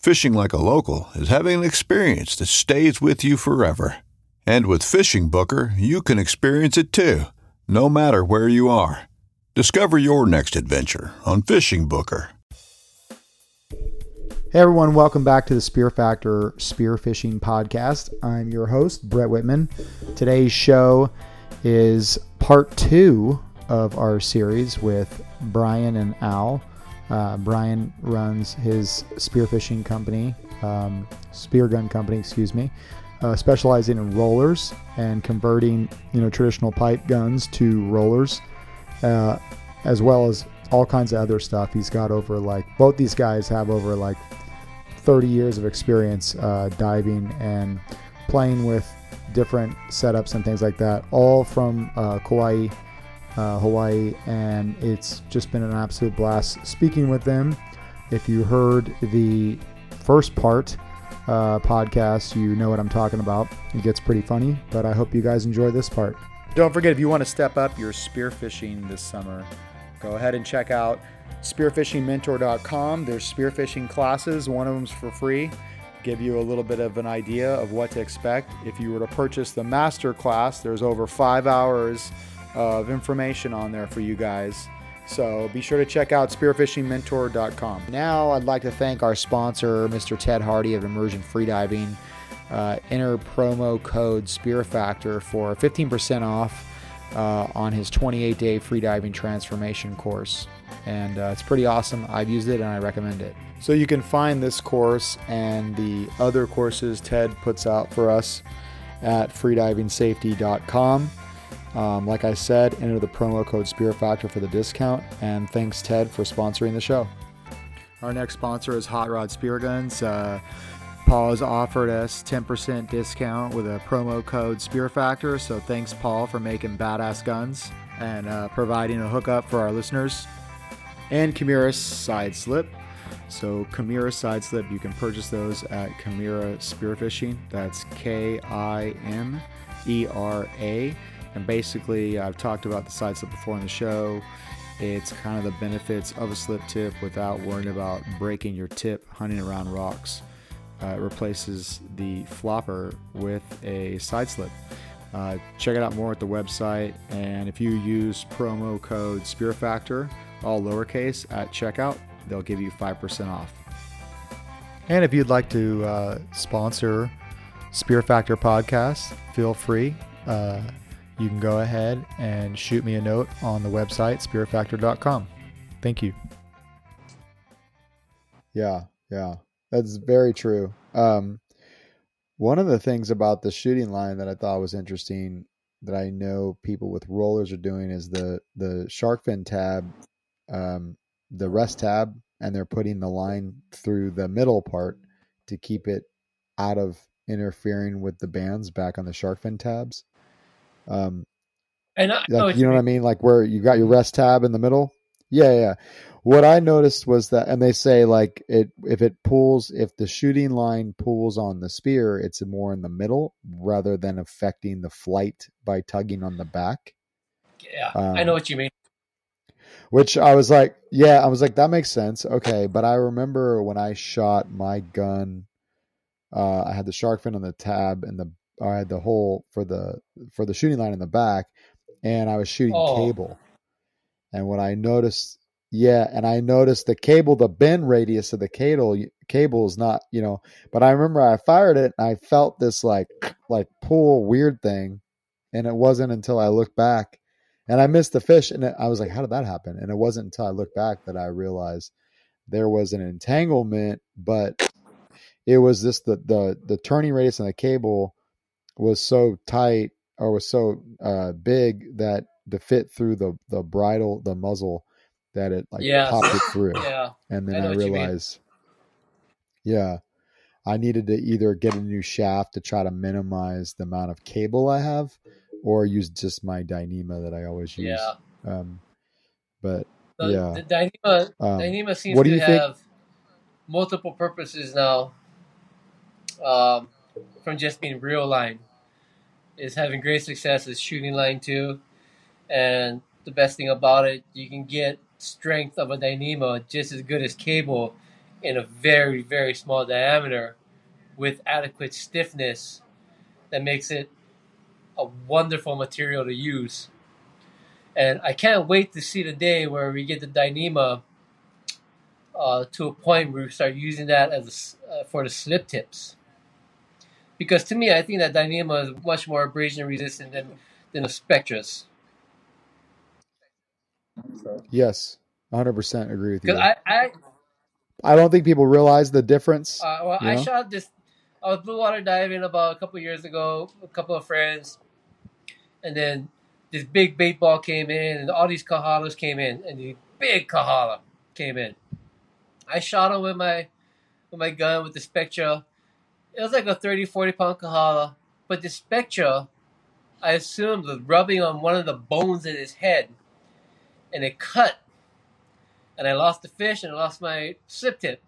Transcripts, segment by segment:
Fishing like a local is having an experience that stays with you forever. And with Fishing Booker, you can experience it too, no matter where you are. Discover your next adventure on Fishing Booker. Hey everyone, welcome back to the Spear Factor Spearfishing Podcast. I'm your host, Brett Whitman. Today's show is part two of our series with Brian and Al. Uh, Brian runs his spearfishing company, um, spear gun company, excuse me, uh, specializing in rollers and converting you know traditional pipe guns to rollers, uh, as well as all kinds of other stuff. He's got over like both these guys have over like 30 years of experience uh, diving and playing with different setups and things like that, all from uh, Kauai, uh, Hawaii, and it's just been an absolute blast speaking with them. If you heard the first part uh, podcast, you know what I'm talking about. It gets pretty funny, but I hope you guys enjoy this part. Don't forget, if you want to step up your spearfishing this summer, go ahead and check out spearfishingmentor.com. There's spearfishing classes, one of them's for free. Give you a little bit of an idea of what to expect. If you were to purchase the master class, there's over five hours of information on there for you guys. So be sure to check out spearfishingmentor.com. Now, I'd like to thank our sponsor, Mr. Ted Hardy of Immersion Freediving. Uh, enter promo code SpearFactor for 15% off uh, on his 28 day freediving transformation course. And uh, it's pretty awesome. I've used it and I recommend it. So you can find this course and the other courses Ted puts out for us at freedivingsafety.com. Um, like I said, enter the promo code Spear Factor for the discount. And thanks, Ted, for sponsoring the show. Our next sponsor is Hot Rod Spear Guns. Uh, Paul has offered us 10% discount with a promo code Spear Factor. So thanks, Paul, for making badass guns and uh, providing a hookup for our listeners. And Kimera Side Slip. So Kimera Side Slip, you can purchase those at Kimera Spearfishing. That's K I M E R A. And basically, I've talked about the side slip before in the show. It's kind of the benefits of a slip tip without worrying about breaking your tip hunting around rocks. Uh, it replaces the flopper with a side slip. Uh, check it out more at the website. And if you use promo code SpearFactor, all lowercase, at checkout, they'll give you 5% off. And if you'd like to uh, sponsor Spear Factor Podcast, feel free. Uh, you can go ahead and shoot me a note on the website, spearfactor.com. Thank you. Yeah, yeah. That's very true. Um, one of the things about the shooting line that I thought was interesting that I know people with rollers are doing is the the shark fin tab, um, the rest tab, and they're putting the line through the middle part to keep it out of interfering with the bands back on the shark fin tabs. Um, And I, like, you know what I mean? Like where you got your rest tab in the middle, Yeah, yeah. What I noticed was that, and they say like it if it pulls if the shooting line pulls on the spear, it's more in the middle rather than affecting the flight by tugging on the back. Yeah, I know Um, what you mean. Which I was like, yeah, I was like, that makes sense. Okay. But I remember when I shot my gun, uh, I had the shark fin on the tab and the, I had the hole for the, for the shooting line in the back and I was shooting Oh. cable. And when I noticed, yeah, and I noticed the cable, the bend radius of the cable, cable is not, you know, but I remember I fired it and I felt this like, like pull weird thing. And it wasn't until I looked back and I missed the fish, and I was like, "How did that happen?" And it wasn't until I looked back that I realized there was an entanglement, but it was this the the the turning radius on the cable was so tight or was so uh, big that to fit through the the bridle the muzzle that it like Yeah. popped it through, Yeah, and then I, mean. realized, yeah. I needed to either get a new shaft to try to minimize the amount of cable I have, or use just my Dyneema that I always use. yeah. Um, but The, Yeah. the Dyneema, um, Dyneema seems what do to you think- have multiple purposes now. Um, from just being real line, is having great success as shooting line too, and the best thing about it, you can get strength of a Dyneema just as good as cable in a very very small diameter, with adequate stiffness, that makes it a wonderful material to use. And I can't wait to see the day where we get the Dyneema uh, to a point where we start using that as uh, for the slip tips. Because to me, I think that Dyneema is much more abrasion resistant than than the Spectras. yes, 100% agree with you. Because I, I, I don't think people realize the difference. uh, well, I Yeah. shot this. I was blue water diving about a couple years ago. A couple of friends, and then this big bait ball came in, and all these kahalas came in, and the big kahala came in. I shot him with my with my gun with the Spectra. It was like a 30, 40 pound kahala, but the Spectra, I assumed, was rubbing on one of the bones in his head, and it cut. And I lost the fish, and I lost my slip tip.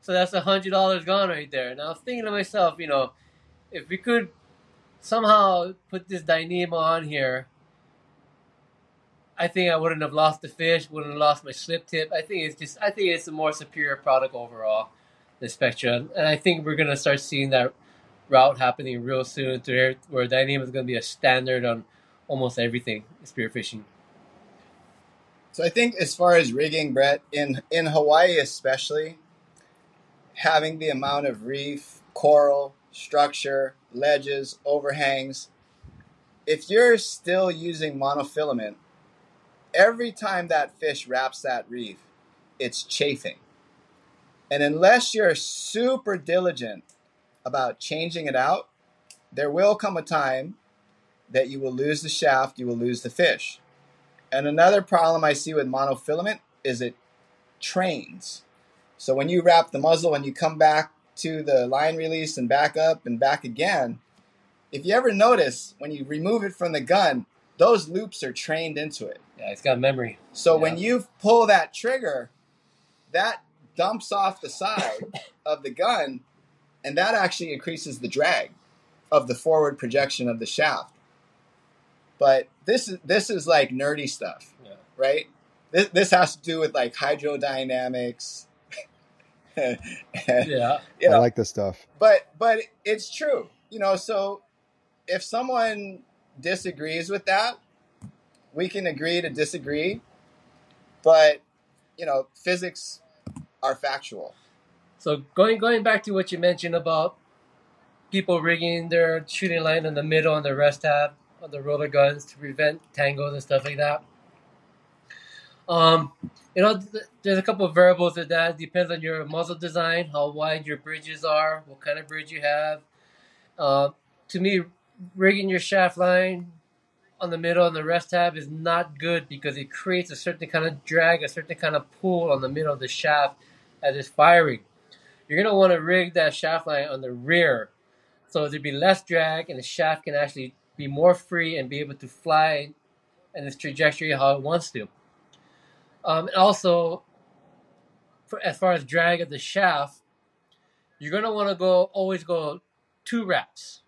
So that's a hundred dollars gone right there. And I was thinking to myself, you know, if we could somehow put this Dyneema on here, I think I wouldn't have lost the fish, wouldn't have lost my slip tip. I think it's just, I think it's a more superior product overall, the spectrum. and I think we're gonna start seeing that route happening real soon, to where where Dyneema is gonna be a standard on almost everything spearfishing. So I think as far as rigging, Brett, in in Hawaii especially, having the amount of reef, coral, structure, ledges, overhangs, if you're still using monofilament, every time that fish wraps that reef, it's chafing. And unless you're super diligent about changing it out, there will come a time that you will lose the shaft, you will lose the fish. And another problem I see with monofilament is it trains. So when you wrap the muzzle and you come back to the line release and back up and back again, if you ever notice when you remove it from the gun, those loops are trained into it. Yeah, it's got memory. So when you pull that trigger, that dumps off the side of the gun, and that actually increases the drag of the forward projection of the shaft. But this is this is like nerdy stuff, Yeah. right? This this has to do with like hydrodynamics. and, Yeah. you know, I like this stuff. but but it's true you know so if someone disagrees with that we can agree to disagree but you know physics are factual So going going back to what you mentioned about people rigging their shooting line in the middle on the rest tab on the roller guns to prevent tangles and stuff like that. Um, you know, th- there's a couple of variables with that. It depends on your muzzle design, how wide your bridges are, what kind of bridge you have. Uh, to me, rigging your shaft line on the middle on the rest tab is not good because it creates a certain kind of drag, a certain kind of pull on the middle of the shaft as it's firing. You're gonna want to rig that shaft line on the rear, so there'd be less drag and the shaft can actually be more free and be able to fly in its trajectory how it wants to. Um, and also, for, as far as drag of the shaft, you're gonna want to go always go two wraps.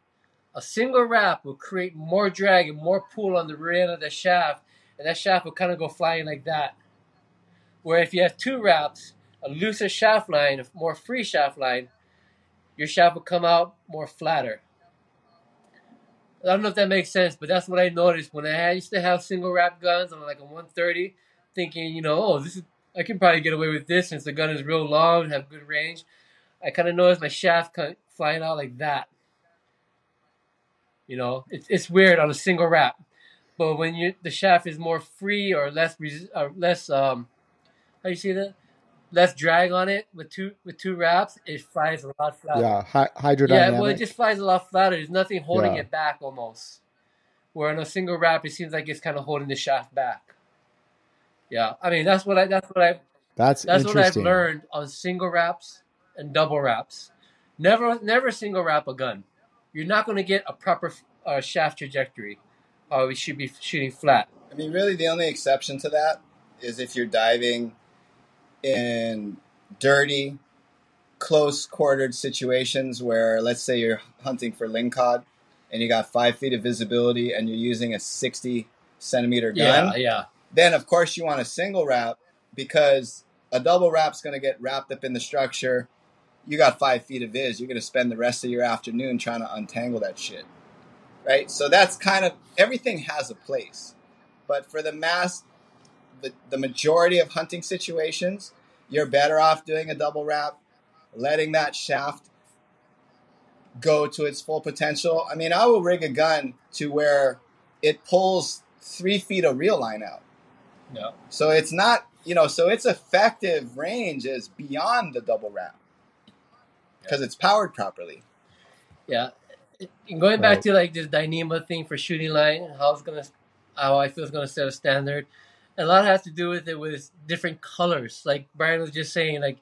A single wrap will create more drag and more pull on the rear end of the shaft, and that shaft will kind of go flying like that. Where if you have two wraps, a looser shaft line, a more free shaft line, your shaft will come out more flatter. I don't know if that makes sense, but that's what I noticed when I used to have single wrap guns on like a 130, thinking, you know, oh, this is I can probably get away with this since the gun is real long and have good range. I kind of noticed my shaft flying out like that. You know, it's it's weird on a single wrap, but when you the shaft is more free or less or less um, how you see that? Less drag on it with two with two wraps, it flies a lot flatter. Yeah, hy- hydrodynamic. Yeah, well, it just flies a lot flatter. There's nothing holding Yeah. it back almost. Where on a single wrap, it seems like it's kind of holding the shaft back. Yeah, I mean that's what I that's what I that's that's what I've learned on single wraps and double wraps. Never never single wrap a gun. You're not going to get a proper uh, shaft trajectory. Uh, we should be shooting flat. I mean, really, the only exception to that is if you're diving in dirty, close quartered situations where, let's say, you're hunting for lingcod and you got five feet of visibility and you're using a 60 centimeter gun. Yeah, yeah, Then, of course, you want a single wrap because a double wrap's going to get wrapped up in the structure. You got five feet of viz. You're going to spend the rest of your afternoon trying to untangle that shit. Right? So that's kind of everything has a place. But for the mass, the, the majority of hunting situations, you're better off doing a double wrap, letting that shaft go to its full potential. I mean, I will rig a gun to where it pulls three feet of reel line out. yeah. So it's not, you know, so its effective range is beyond the double wrap because it's powered properly. Yeah. And going back Right. to like this Dyneema thing for shooting line, how it's gonna, how I feel it's gonna set a standard. A lot has to do with it with different colors. Like Brian was just saying, like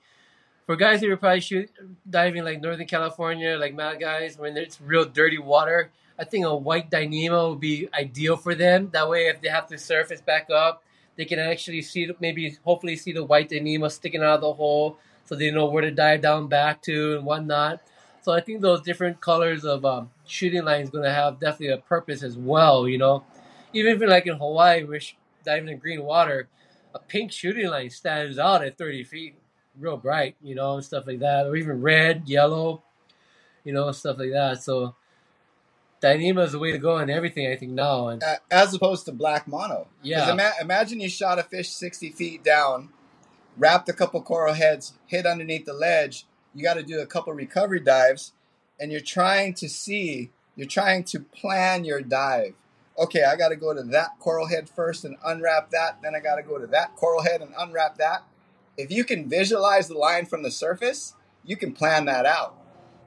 for guys who are probably shoot diving like Northern California, like mad guys, when it's real dirty water, I think a white Dyneema would be ideal for them. That way, if they have to surface back up, they can actually see maybe hopefully see the white Dyneema sticking out of the hole, so they know where to dive down back to and whatnot. So I think those different colors of um, shooting line is going to have definitely a purpose as well. You know, even if you're like in Hawaii, we're diving in green water, a pink shooting line stands out at 30 feet, real bright. You know, and stuff like that, or even red, yellow, you know, stuff like that. So Dyneema is the way to go in everything. I think now, and As opposed to black mono. Yeah. Ima- imagine you shot a fish 60 feet down, wrapped a couple coral heads, hit underneath the ledge. You got to do a couple recovery dives, and you're trying to see, you're trying to plan your dive. Okay, I got to go to that coral head first and unwrap that. Then I got to go to that coral head and unwrap that. If you can visualize the line from the surface, you can plan that out.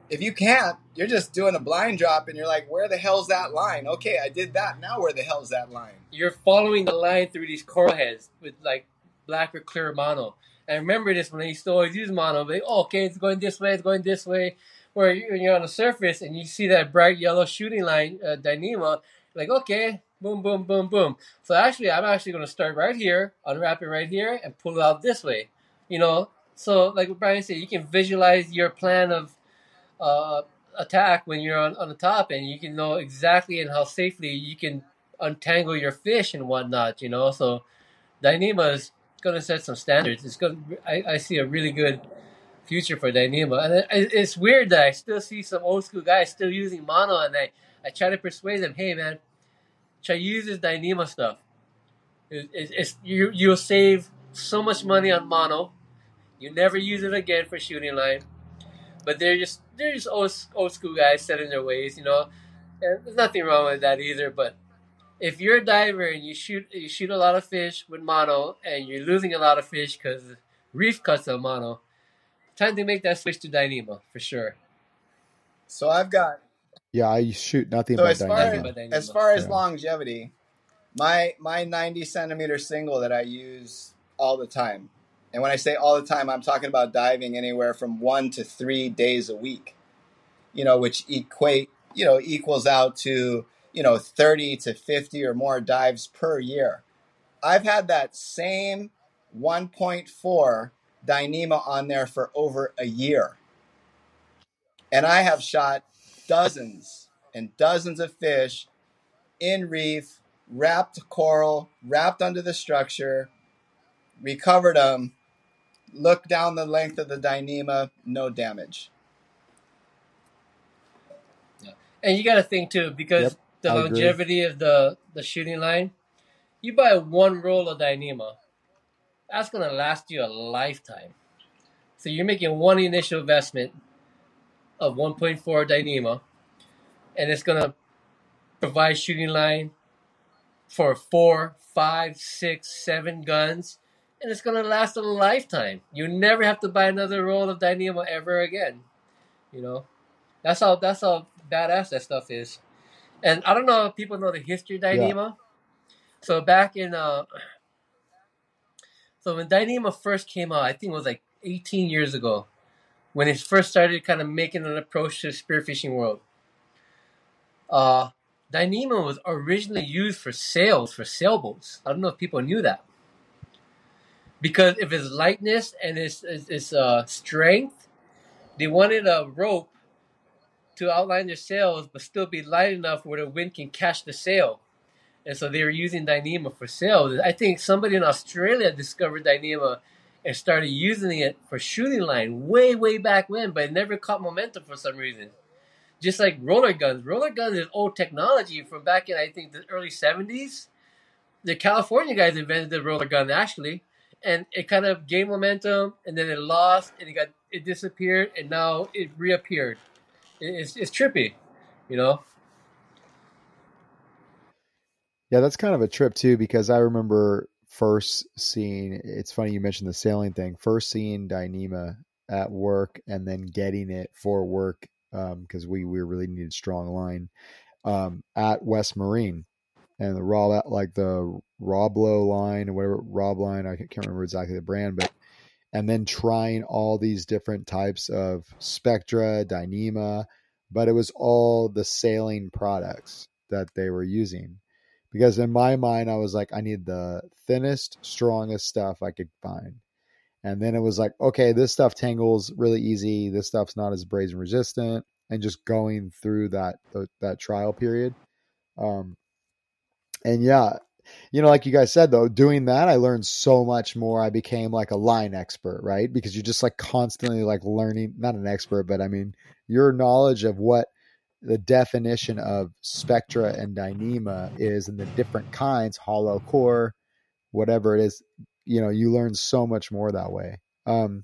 If you can't, you're just doing a blind drop and you're like, where the hell's that line? Okay, I did that. Now where the hell's that line? you're following the line through these coral heads with like black or clear mono. And I remember this when I used to always use mono. Like, oh, okay, it's going this way, it's going this way. Where you're on the surface and you see that bright yellow shooting line, uh, Dyneema, like, okay, boom, boom, boom, boom. So actually, I'm actually going to start right here, unwrap it right here, and pull it out this way. You know, so like Brian said, you can visualize your plan of uh, attack when you're on, on the top, and you can know exactly and how safely you can untangle your fish and whatnot. You know, so Dyneema is going to set some standards. It's going. I, I see a really good future for Dyneema, and it, it's weird that I still see some old school guys still using mono, and I I try to persuade them, hey man, try use this Dyneema stuff. It, it, it's you you'll save so much money on mono. You never use it again for shooting line. But they're just they're just old, old school guys set in their ways, you know. And there's nothing wrong with that either. But if you're a diver and you shoot you shoot a lot of fish with mono and you're losing a lot of fish because reef cuts on mono, time to make that switch to Dyneema for sure. So I've got Yeah, I shoot nothing So but as far Dyneema. Nothing but as far as Yeah. longevity, my my 90 centimeter single that I use all the time, and when I say all the time, I'm talking about diving anywhere from one to three days a week. You know, which equate you know equals out to you know 30 to 50 or more dives per year. I've had that same 1.4 Dyneema on there for over a year. And I have shot dozens and dozens of fish in reef, wrapped coral, wrapped under the structure, recovered them, look down the length of the Dyneema, no damage. Yeah. And you got to think too, because Yep, the I agree. longevity of the the shooting line, you buy one roll of Dyneema, that's gonna last you a lifetime. So you're making one initial investment of 1.4 Dyneema, and it's gonna provide shooting line for four, five, six, seven guns, and it's gonna last a lifetime. You never have to buy another roll of Dyneema ever again. You know, that's how that's how badass that stuff is. And I don't know if people know the history of Dyneema. So back in uh, so when Dyneema first came out, I think it was like 18 years ago, when it first started kind of making an approach to the spearfishing world. Uh, Dyneema was originally used for sails for sailboats. I don't know if people knew that. Because of its lightness and its, its, its uh, strength, they wanted a rope to outline their sails, but still be light enough where the wind can catch the sail. And so they were using Dyneema for sails. I think somebody in Australia discovered Dyneema and started using it for shooting line way, way back when, but it never caught momentum for some reason. Just like roller guns. Roller guns is old technology from back in, I think, the early 70s. The California guys invented the roller gun, actually. And it kind of gained momentum, and then it lost, and it got it disappeared, and now it reappeared. It- It's, it's trippy, you know? Yeah, that's kind of a trip too because I remember first seeing. It's funny you mentioned the sailing thing. First seeing Dyneema at work and then getting it for work because we we really needed strong line um, at West Marine and the raw like the raw blow line or whatever raw line. I can't remember exactly the brand, but and then trying all these different types of Spectra, Dyneema, but it was all the sailing products that they were using because in my mind I was like I need the thinnest, strongest stuff I could find. And then it was like, okay, this stuff tangles really easy. This stuff's not as abrasion resistant, and just going through that that trial period. Um, and yeah, you know, like you guys said though, doing that, I learned so much more. I became like a line expert, right? Because you're just like constantly like learning. Not an expert, but I mean, your knowledge of what the definition of spectra and dyneema is and the different kinds hollow core whatever it is you know you learn so much more that way um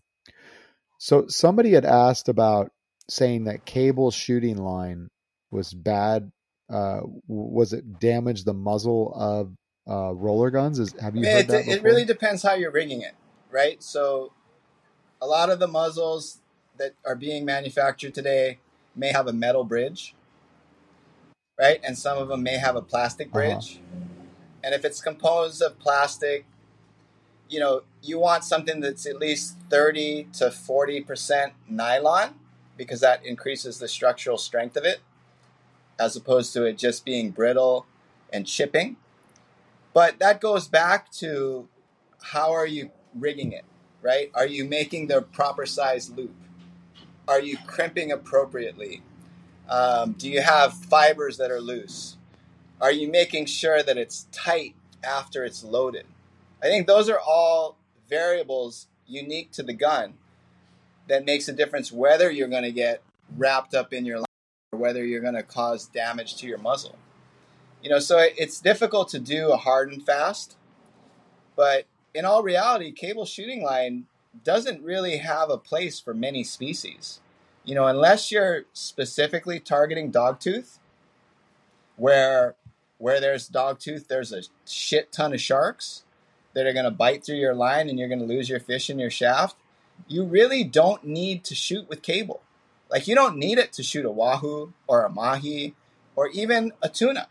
so somebody had asked about saying that cable shooting line was bad uh was it damaged the muzzle of uh roller guns is have you heard It, that it really depends how you're rigging it, right? So, a lot of the muzzles that are being manufactured today may have a metal bridge, right? And some of them may have a plastic Uh-huh. bridge. And if it's composed of plastic, you know, you want something that's at least 30 to 40% nylon because that increases the structural strength of it as opposed to it just being brittle and chipping. But that goes back to how are you rigging it, right? Are you making the proper size loop? Are you crimping appropriately? Um, do you have fibers that are loose? Are you making sure that it's tight after it's loaded? I think those are all variables unique to the gun that makes a difference whether you're going to get wrapped up in your line or whether you're going to cause damage to your muzzle. You know, so it- it's difficult to do a hard and fast, but in all reality, cable shooting line doesn't really have a place for many species. You know, unless you're specifically targeting dogtooth, where where there's dogtooth, there's a shit ton of sharks that are going to bite through your line and you're going to lose your fish in your shaft. You really don't need to shoot with cable. Like you don't need it to shoot a wahoo or a mahi or even a tuna.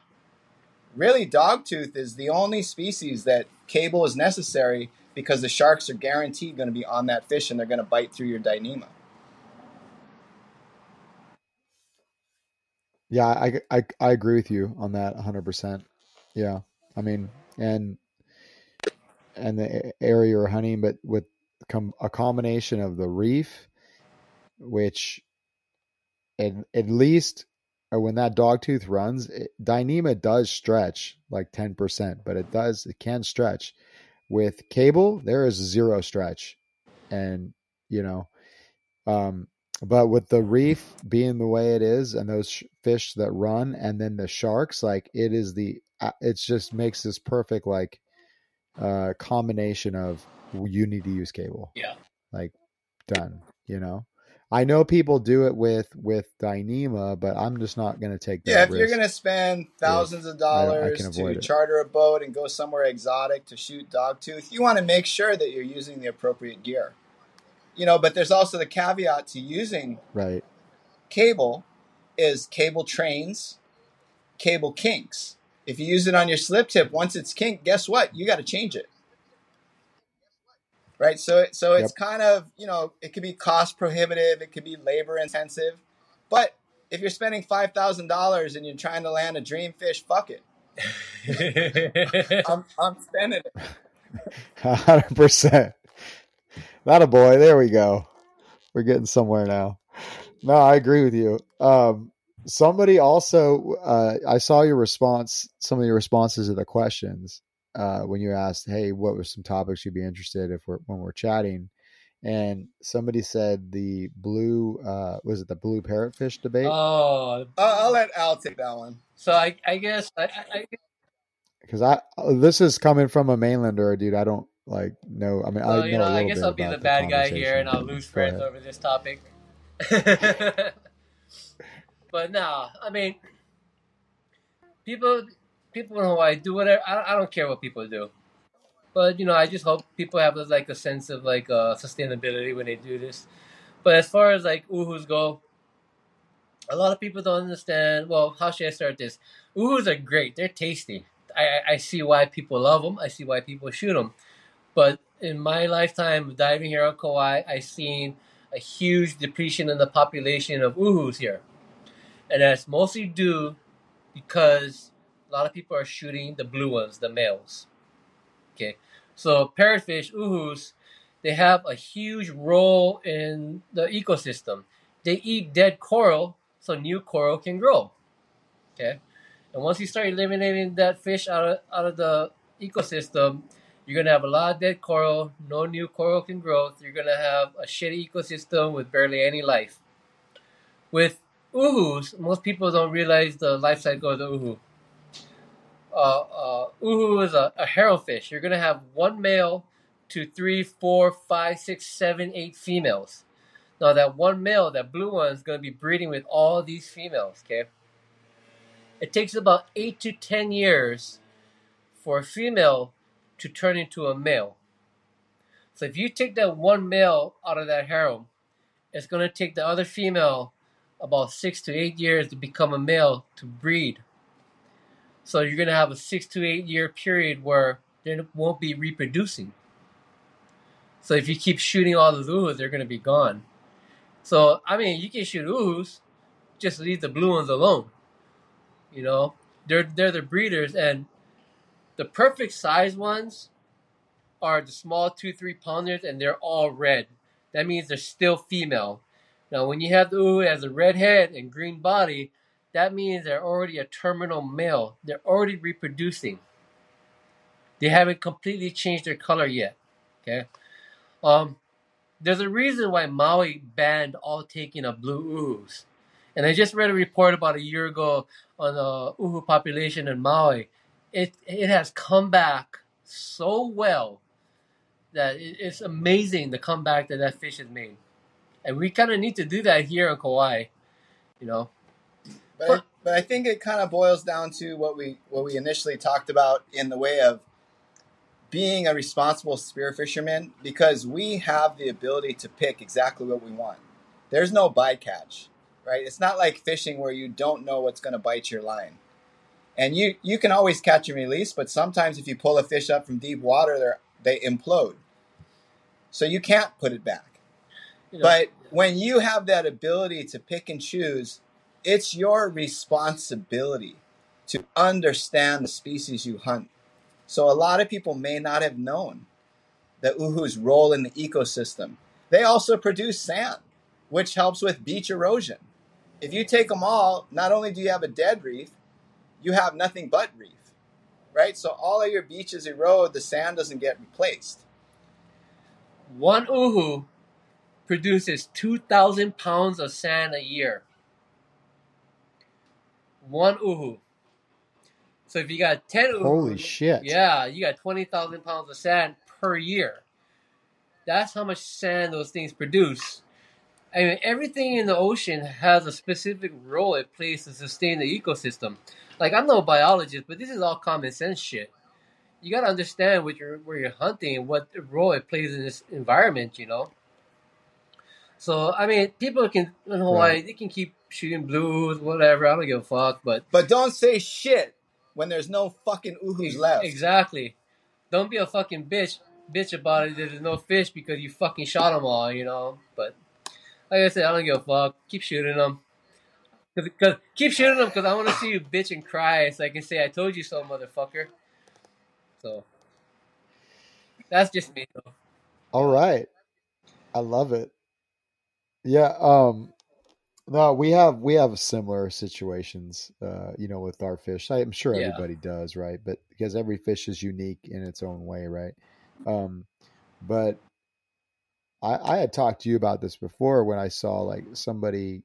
Really, dogtooth is the only species that cable is necessary because the sharks are guaranteed going to be on that fish and they're going to bite through your dyneema. Yeah, I, I I agree with you on that 100%. Yeah. I mean, and and the area you're hunting, but with com- a combination of the reef, which at, at least uh, when that dog tooth runs, it, Dyneema does stretch like 10%, but it does, it can stretch. With cable, there is zero stretch. And, you know, um, but with the reef being the way it is and those sh- fish that run and then the sharks, like it is the, uh, it just makes this perfect, like, uh, combination of you need to use cable. Yeah. Like done, you know? I know people do it with with Dyneema, but I'm just not going to take that. Yeah, if you're going to spend thousands of I dollars to it. charter a boat and go somewhere exotic to shoot dogtooth, you want to make sure that you're using the appropriate gear. You know, but there's also the caveat to using right, cable is cable trains, cable kinks. If you use it on your slip tip, once it's kinked, guess what? You got to change it. Right? So so it's kind of, you know, it could be cost prohibitive, it could be labor intensive. But if you're spending $5,000 and you're trying to land a dream fish, fuck it. I'm, I'm spending it. hundred percent. Not a boy. There we go. We're getting somewhere now. No, I agree with you. Um, somebody also, uh, I saw your response, some of your responses to the questions uh, when you asked, "Hey, what were some topics you'd be interested if we're when we're chatting?" And somebody said the blue, uh, was it the blue parrotfish debate? oh, I'll, I'll let Al take that one. so I, I guess I, I, Because I, this is coming from a mainlander, dude. I don't like know. I mean, well, I you know. know, a I little guess bit I'll be the about bad guy here, and I'll lose friends over this topic. but no, I mean, people, people in Hawaii do whatever. I, I don't care what people do, but you know, I just hope people have like a sense of like uh, sustainability when they do this. But as far as like uhus go, a lot of people don't understand. Well, how should I start this? Uhus are great. They're tasty. I, I- see why people love them. I see why people shoot them. But in my lifetime of diving here on Kauai, I've seen a huge depletion in the population of uhus here. And that's mostly due because lot of people are shooting the blue ones, the males. Okay. So parrotfish, uhus, they have a huge role in the ecosystem. They eat dead coral so new coral can grow. Okay. And once you start eliminating that fish out of, out of the ecosystem, you're gonna have a lot of dead coral. No new coral can grow. You're gonna have a shitty ecosystem with barely any life. With uhus, most people don't realize the life cycle of the uhu. Uh, uh, uhu is a, a harem fish. You're gonna have one male to three, four, five, six, seven, eight females. Now that one male, that blue one, is gonna be breeding with all these females. Okay. It takes about eight to ten years for a female to turn into a male. So if you take that one male out of that harem, it's going to take the other female about six to eight years to become a male to breed. So you're going to have a six to eight year period where they won't be reproducing. So if you keep shooting all the uhus, they're going to be gone. So I mean, you can shoot uhus, just leave the blue ones alone. You know, they're they're the breeders, and the perfect size ones are the small two, three pounders, and they're all red. That means they're still female. Now, when you have the uhu as a red head and green body, that means they're already a terminal male. They're already reproducing. They haven't completely changed their color yet. Okay. Um, there's a reason why Maui banned all taking of blue uhus. And I just read a report about a year ago on the uhu population in Maui. It it has come back so well that it, it's amazing the comeback that that fish has made. And we kind of need to do that here in Kauai, you know. But I, but I think it kind of boils down to what we what we initially talked about in the way of being a responsible spear fisherman because we have the ability to pick exactly what we want. There's no bycatch, right? It's not like fishing where you don't know what's going to bite your line. And you you can always catch and release, but sometimes if you pull a fish up from deep water, they they implode. So you can't put it back. You know, But when you have that ability to pick and choose, it's your responsibility to understand the species you hunt So a lot of people may not have known the uhu's role in the ecosystem. They also produce sand, which helps with beach erosion. If you take them all, not only do you have a dead reef, you have nothing but reef, right? So all of your beaches erode, the sand doesn't get replaced. One uhu produces 2,000 pounds of sand a year. One uhu. So if you got 10 uhus, Holy shit. yeah, you got 20,000 pounds of sand per year. That's how much sand those things produce. I mean, everything in the ocean has a specific role it plays to sustain the ecosystem. Like, I'm no biologist, but this is all common sense shit. You gotta understand what you're, where you're hunting and what role it plays in this environment, you know? So, I mean, people can, in Hawaii, they can keep shooting blues, whatever, I don't give a fuck, but But don't say shit when there's no fucking uhus left. Exactly. Don't be a fucking bitch bitch about it. There's no fish because you fucking shot them all, you know. But like I said, I don't give a fuck. Keep shooting them. Cause, cause keep shooting them because I want to see you bitch and cry so I can say I told you so, motherfucker. So that's just me. Though. All right. I love it. Yeah, um no, we have we have similar situations uh, you know, with our fish. I'm sure Yeah. everybody does, right? But because every fish is unique in its own way, right? Um but I I had talked to you about this before when I saw like somebody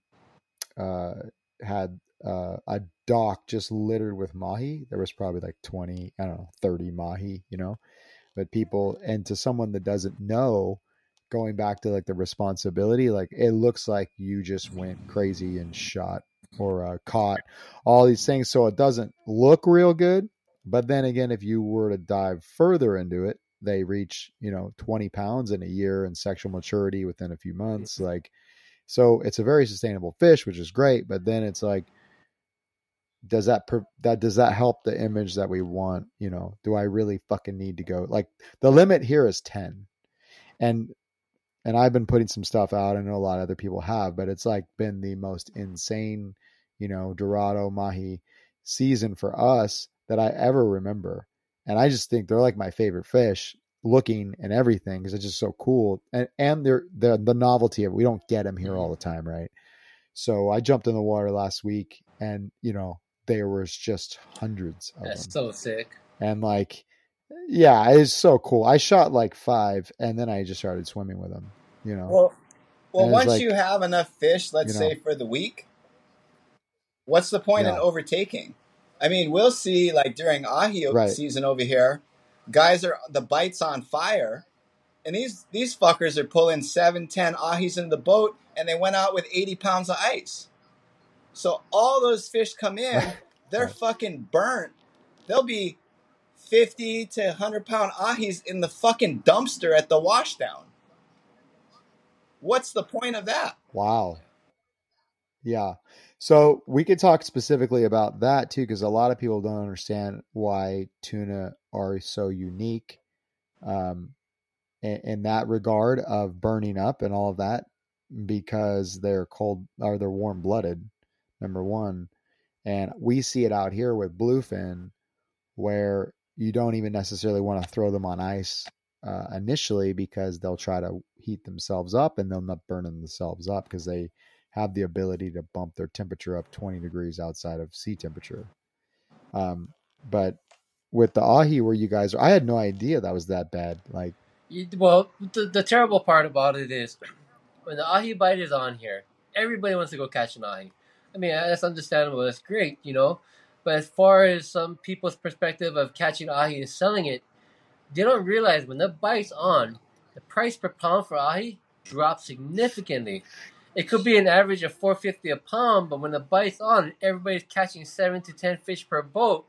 uh had uh a dock just littered with mahi. There was probably like 20, I don't know, 30 mahi, you know. But people and to someone that doesn't know going back to like the responsibility like it looks like you just went crazy and shot or uh, caught all these things so it doesn't look real good but then again if you were to dive further into it they reach you know 20 pounds in a year and sexual maturity within a few months like so it's a very sustainable fish which is great but then it's like does that per- that does that help the image that we want you know? Do i really fucking need to go? Like the limit here is 10 and and I've been putting some stuff out. I know a lot of other people have, but it's like been the most insane, you know, Dorado Mahi season for us that I ever remember. And I just think they're like my favorite fish looking and everything because it's just so cool. And and they're the the novelty of it. We don't get them here all mm-hmm. the time, right? So I jumped in the water last week and, you know, there was just hundreds of That's them. so sick. And like yeah, it's so cool. I shot like five and then I just started swimming with them, you know. Well, well, once like- you have enough fish, let's you know. say for the week, what's the point in overtaking? I mean, we'll see like during ahi Right. season over here, guys are the bites on fire, and these these fuckers are pulling seven, ten ahis in the boat, and they went out with eighty pounds of ice. So all those fish come in, they're fucking burnt. They'll be fifty to hundred pound ahis in the fucking dumpster at the washdown. What's the point of that? Wow. Yeah. So we could talk specifically about that too, because a lot of people don't understand why tuna are so unique um, in, in that regard of burning up and all of that, because they're cold or they're warm blooded, number one. And we see it out here with bluefin, where you don't even necessarily want to throw them on ice uh, initially because they'll try to heat themselves up and they'll not burn themselves up because they have the ability to bump their temperature up 20 degrees outside of sea temperature. Um, but with the ahi where you guys are, I had no idea that was that bad. Like, well, the, the terrible part about it is when the ahi bite is on here, everybody wants to go catch an ahi. I mean, that's understandable. That's great, you know. But as far as some people's perspective of catching ahi and selling it, they don't realize when the bite's on, the price per pound for ahi drops significantly. It could be an average of four fifty a pound, but when the bite's on, everybody's catching seven to ten fish per boat.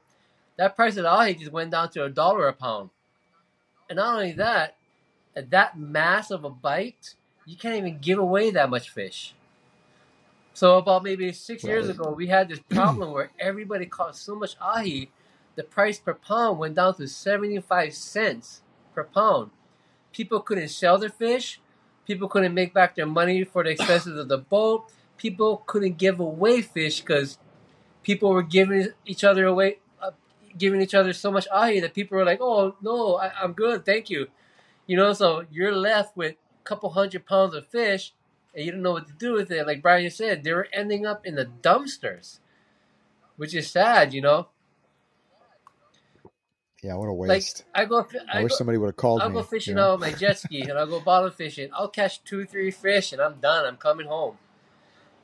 That price of ahi just went down to a dollar a pound. And not only that, at that mass of a bite, you can't even give away that much fish. So about maybe six years ago, we had this problem where everybody caught so much ahi, the price per pound went down to seventy-five cents per pound. People couldn't sell their fish. People couldn't make back their money for the expenses of the boat. People couldn't give away fish because people were giving each other away, uh, giving each other so much ahi that people were like, "Oh no, I, I'm good, thank you." You know, so you're left with a couple hundred pounds of fish, and you don't know what to do with it. Like Brian said, they were ending up in the dumpsters, which is sad. You know, Yeah, what a like waste. I go, I, I wish go, somebody would have called I'll me. go you fishing know? out with my jet ski and I'll go bottom fishing. I'll catch two, three fish and I'm done. I'm coming home.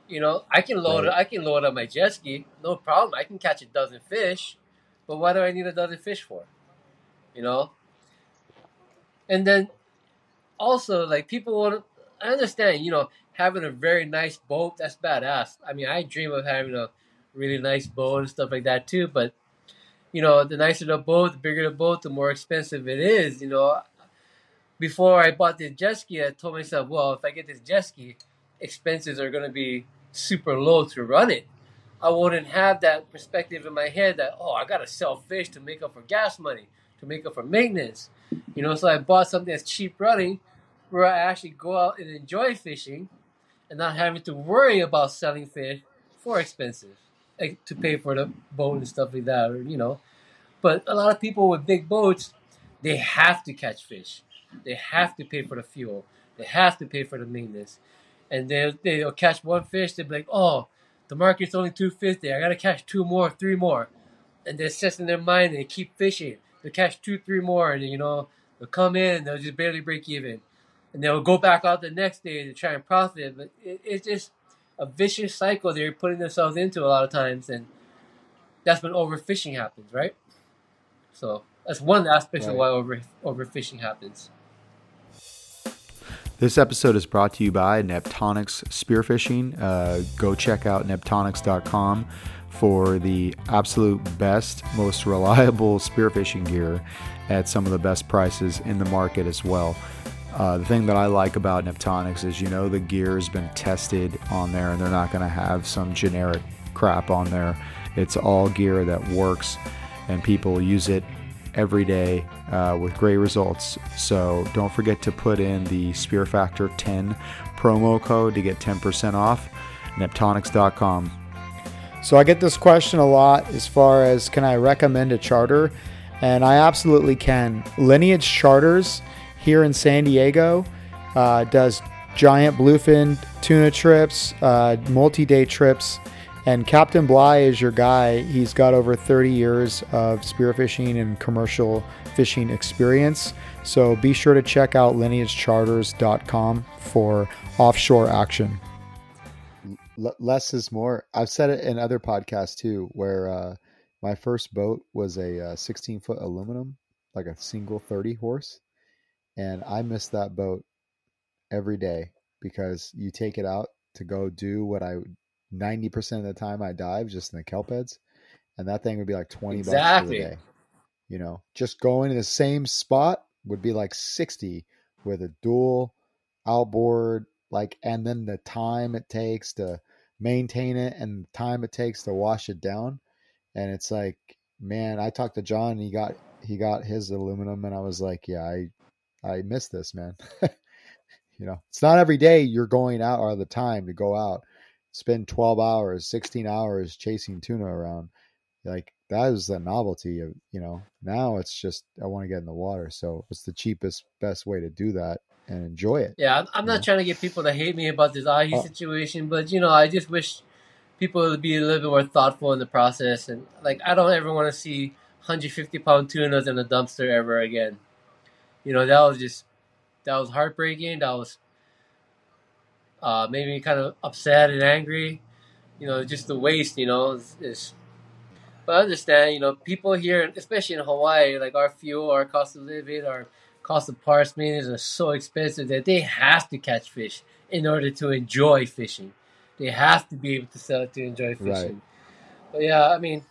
You know, I can load it. Right. I can load up my jet ski, no problem. I can catch a dozen fish, but why do I need a dozen fish for? You know. And then, also like people want. I understand, you know, having a very nice boat. That's badass. I mean, I dream of having a really nice boat and stuff like that too. But you know, the nicer the boat, the bigger the boat, the more expensive it is. You know, before I bought this jet ski, I told myself, well, if I get this jet ski, expenses are going to be super low to run it. I wouldn't have that perspective in my head that, oh, I got to sell fish to make up for gas money, to make up for maintenance. You know, so I bought something that's cheap running where I actually go out and enjoy fishing and not having to worry about selling fish for expensive like, to pay for the boat and stuff like that, or, you know. But a lot of people with big boats, they have to catch fish. They have to pay for the fuel. They have to pay for the maintenance. And they'll, they'll catch one fish, they'll be like, oh, the market's only 250 I got to catch two more, three more. And they're set in their mind and they keep fishing. They'll catch two, three more, and, you know, they'll come in and they'll just barely break even. And they'll go back out the next day to try and profit. But it, it's just a vicious cycle they're putting themselves into a lot of times. And that's when overfishing happens, right? So that's one aspect of why over overfishing happens. This episode is brought to you by Neptonics Spearfishing. Uh, go check out neptonics.com for the absolute best, most reliable spearfishing gear at some of the best prices in the market as well. Uh, the thing that I like about Neptonics is you know the gear has been tested on there and they're not going to have some generic crap on there. It's all gear that works and people use it every day uh, with great results. So don't forget to put in the Spear Factor 10 promo code to get 10% off. Neptonics.com. So I get this question a lot as far as can I recommend a charter? And I absolutely can. Lineage Charters here in San Diego uh, does giant bluefin tuna trips, uh, multi day trips. And Captain Bly is your guy. He's got over 30 years of spearfishing and commercial fishing experience. So be sure to check out lineagecharters.com for offshore action. Less is more. I've said it in other podcasts too, where uh, my first boat was a uh, 16 foot aluminum, like a single 30 horse. And I miss that boat every day because you take it out to go do what I 90% of the time I dive just in the kelp beds. And that thing would be like 20 bucks for Exactly. the day. You know, just going to the same spot would be like 60 with a dual outboard, like, and then the time it takes to maintain it and the time it takes to wash it down. And it's like, man, I talked to John and he got, he got his aluminum and I was like, yeah, I, I miss this, man. you know, it's not every day you're going out or the time to go out, spend 12 hours, 16 hours chasing tuna around. Like that is the novelty of, you know, now it's just, I want to get in the water. So it's the cheapest, best way to do that and enjoy it. Yeah, I'm, I'm not Yeah. trying to get people to hate me about this ahi Oh. situation, but you know, I just wish people would be a little bit more thoughtful in the process. And like, I don't ever want to see 150 pound tunas in a dumpster ever again. You know, that was just that was heartbreaking. That was uh, made me kind of upset and angry. You know, just the waste. You know, is, is but I understand. You know, people here, especially in Hawaii, like our fuel, our cost of living, our cost of parts maintenance are so expensive that they have to catch fish in order to enjoy fishing. They have to be able to sell it to enjoy fishing. Right. But yeah, I mean,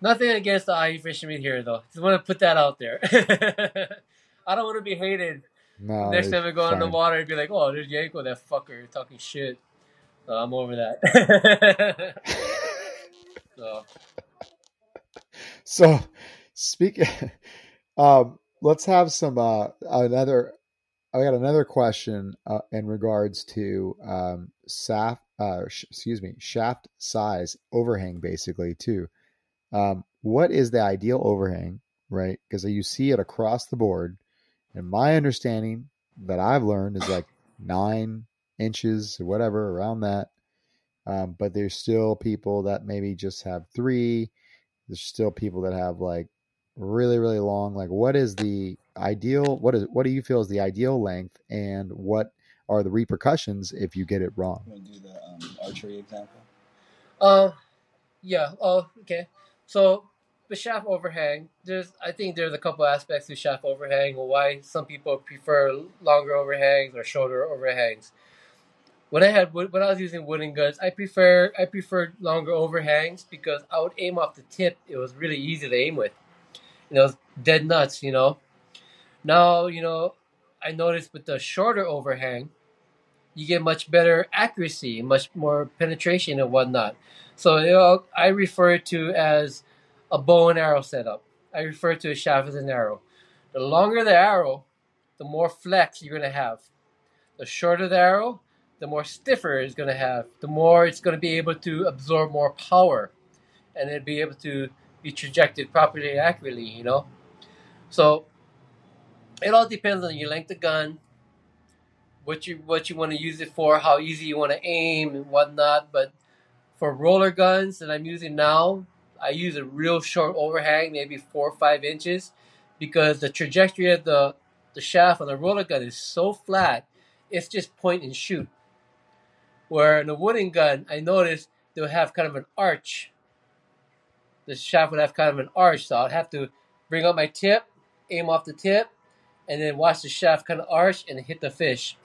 nothing against the ahi fishermen here, though. Just want to put that out there. I don't want to be hated No, next time we it's go in the fine. water and be like, "Oh, there's Yanko, that fucker, talking shit." So I'm over that. so So, speak. um, let's have some uh, another. I got another question uh, in regards to um, shaft. Uh, sh- excuse me, shaft size overhang, basically too. Um, what is the ideal overhang, right? Because you see it across the board. And my understanding that I've learned is like nine inches or whatever around that. Um, but there's still people that maybe just have three. There's still people that have like really, really long. Like, what is the ideal? What is what do you feel is the ideal length, and what are the repercussions if you get it wrong? I'm gonna do the um, archery example. Uh, yeah. Oh, okay. So the shaft overhang, there's I think there's a couple aspects to shaft overhang or why some people prefer longer overhangs or shorter overhangs. When I had when I was using wooden guns, I prefer I preferred longer overhangs because I would aim off the tip. It was really easy to aim with. You know, dead nuts. You know. Now you know, I noticed with the shorter overhang, you get much better accuracy, much more penetration and whatnot. So you know, I refer to as a bow and arrow setup. I refer to a shaft as an arrow. The longer the arrow, the more flex you're going to have. The shorter the arrow, the more stiffer it's going to have. The more it's going to be able to absorb more power, and it'll be able to be trajected properly and accurately. You know, so it all depends on your length of gun, what you what you want to use it for, how easy you want to aim and whatnot. But for roller guns that I'm using now, I use a real short overhang, maybe four or five inches, because the trajectory of the the shaft on the roller gun is so flat, it's just point and shoot. Where in a wooden gun, I noticed they'll have kind of an arch. The shaft would have kind of an arch, so I'd have to bring up my tip, aim off the tip, and then watch the shaft kind of arch and hit the fish.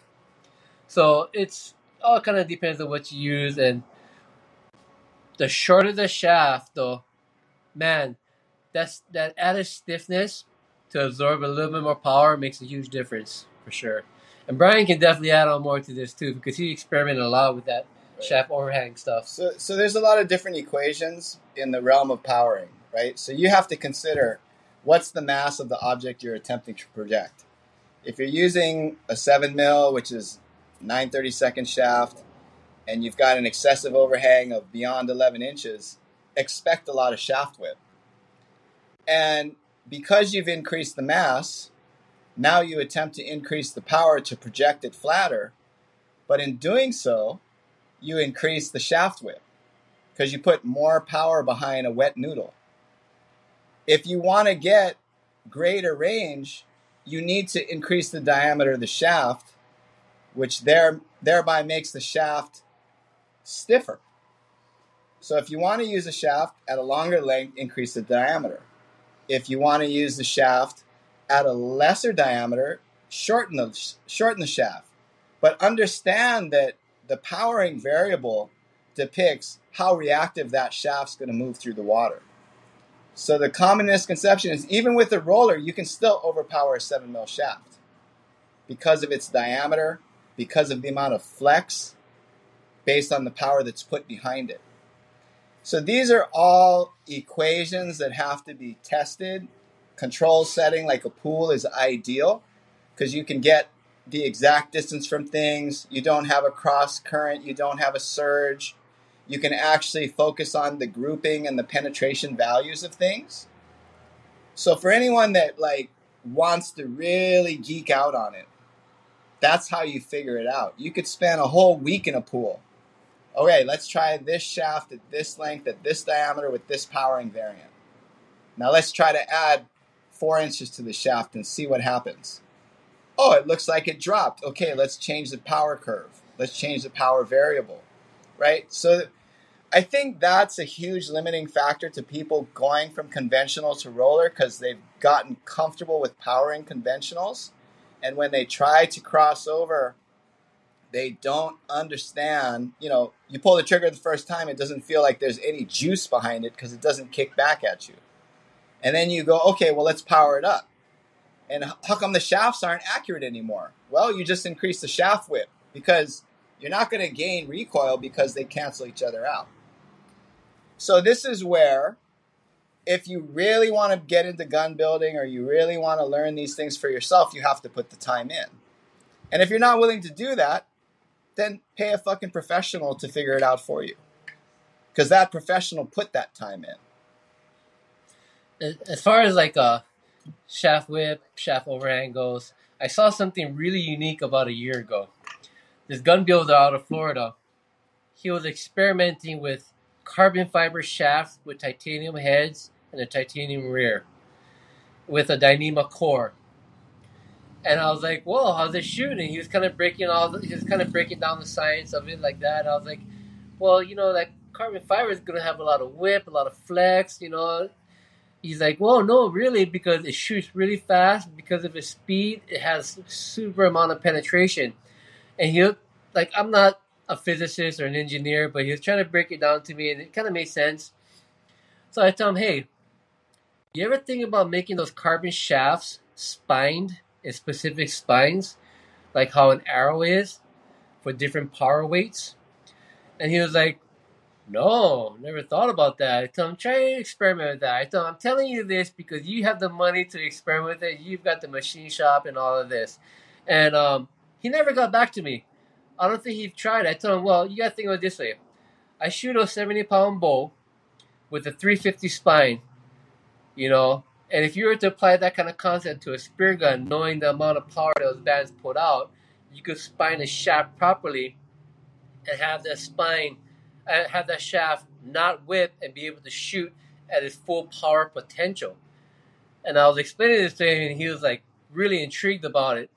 So it's all kind of depends on what you use, and the shorter the shaft, though, man, that's that added stiffness to absorb a little bit more power makes a huge difference for sure. And Brian can definitely add on more to this too because he experimented a lot with that Right. shaft overhang stuff. So, so there's a lot of different equations in the realm of powering, right? So you have to consider what's the mass of the object you're attempting to project. If you're using a seven mil, which is 932nd shaft, and you've got an excessive overhang of beyond 11 inches, expect a lot of shaft whip. And because you've increased the mass, now you attempt to increase the power to project it flatter. But in doing so, you increase the shaft whip because you put more power behind a wet noodle. If you want to get greater range, you need to increase the diameter of the shaft, which there, thereby makes the shaft stiffer. So if you want to use a shaft at a longer length, increase the diameter. If you want to use the shaft at a lesser diameter, shorten the shorten the shaft. But understand that the powering variable depicts how reactive that shaft's going to move through the water. So the common misconception is even with a roller, you can still overpower a 7 mil shaft because of its diameter, because of the amount of flex based on the power that's put behind it. So these are all equations that have to be tested. Control setting like a pool is ideal because you can get the exact distance from things. You don't have a cross current, you don't have a surge. You can actually focus on the grouping and the penetration values of things. So for anyone that like wants to really geek out on it, that's how you figure it out. You could spend a whole week in a pool. Okay, let's try this shaft at this length, at this diameter with this powering variant. Now let's try to add four inches to the shaft and see what happens. Oh, it looks like it dropped. Okay, let's change the power curve. Let's change the power variable. Right? So I think that's a huge limiting factor to people going from conventional to roller because they've gotten comfortable with powering conventionals. And when they try to cross over, they don't understand. You know, you pull the trigger the first time, it doesn't feel like there's any juice behind it because it doesn't kick back at you. And then you go, okay, well, let's power it up. And how come the shafts aren't accurate anymore? Well, you just increase the shaft whip because you're not going to gain recoil because they cancel each other out. So this is where if you really want to get into gun building or you really want to learn these things for yourself, you have to put the time in. And if you're not willing to do that, then pay a fucking professional to figure it out for you. Because that professional put that time in. as far as like uh, a shaft whip, shaft overhand goes, I saw something really unique about a year ago. This gun builder out of Florida, he was experimenting with carbon fiber shafts with titanium heads and a titanium rear with a Dyneema core. And I was like, "Whoa, how's it shooting?" He was kind of breaking all, the, he was kind of breaking down the science of it like that. I was like, "Well, you know, that carbon fiber is gonna have a lot of whip, a lot of flex, you know, He's like, well, no, really, because it shoots really fast. Because of its speed, it has super amount of penetration. And he, like, I'm not a physicist or an engineer, but he was trying to break it down to me, and it kind of made sense. So I tell him, hey, you ever think about making those carbon shafts spined specific spines, like how an arrow is for different power weights? And he was like, no, never thought about that. I tell him, try and experiment with that. I tell him, I'm telling you this because you have the money to experiment with it. You've got the machine shop and all of this. And um, he never got back to me. I don't think he tried. I told him, well, you got to think of it this way. I shoot a 70 pound bow with a 350 spine, you know, and if you were to apply that kind of concept to a spear gun, knowing the amount of power those bands put out, you could spine a shaft properly and have that spine uh, – have that shaft not whip and be able to shoot at its full power potential. And I was explaining this to him, and he was like really intrigued about it,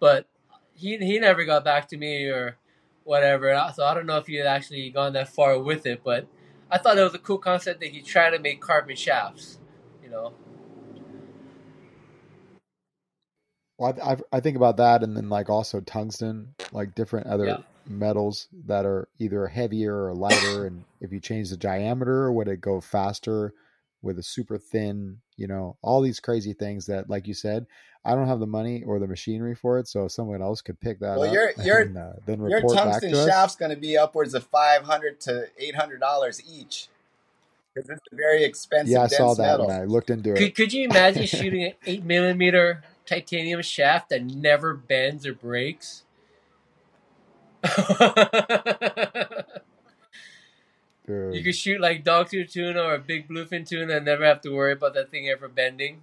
but he he never got back to me or whatever. So I don't know if he had actually gone that far with it, but I thought it was a cool concept that he tried to make carbon shafts. You know. Well, I, I think about that, and then like also tungsten, like different other yeah. metals that are either heavier or lighter and if you change the diameter would it go faster with a super thin you know all these crazy things that like you said i don't have the money or the machinery for it so someone else could pick that well, up your, your, and uh, then your tungsten shaft's going to be upwards of 500 to 800 dollars each because it's a very expensive yeah i saw that metal. when i looked into could, it. could you imagine shooting an 8 millimeter titanium shaft that never bends or breaks you could shoot like dogtooth tuna or a big bluefin tuna and never have to worry about that thing ever bending.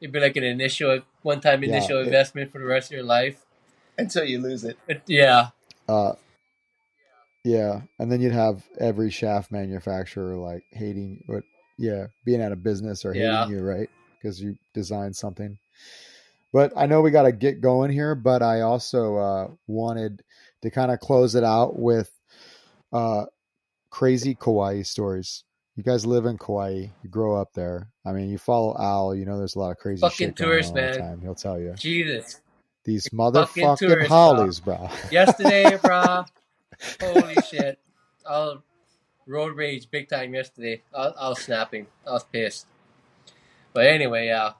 It'd be like an initial, one-time initial yeah, investment for the rest of your life until you lose it. it yeah. Uh, yeah, and then you'd have every shaft manufacturer like hating what, yeah, being out of business or hating yeah. you, right? Because you designed something. But I know we got to get going here, but I also uh, wanted to kind of close it out with uh, crazy Kauai stories. You guys live in Kauai. You grow up there. I mean, you follow Al. You know, there's a lot of crazy fucking shit on man. time. He'll tell you. Jesus. These motherfucking tourists, haoles, bro. bro. Yesterday, bro. Holy shit. I was road rage big time yesterday. I, I was snapping. I was pissed. But anyway, yeah.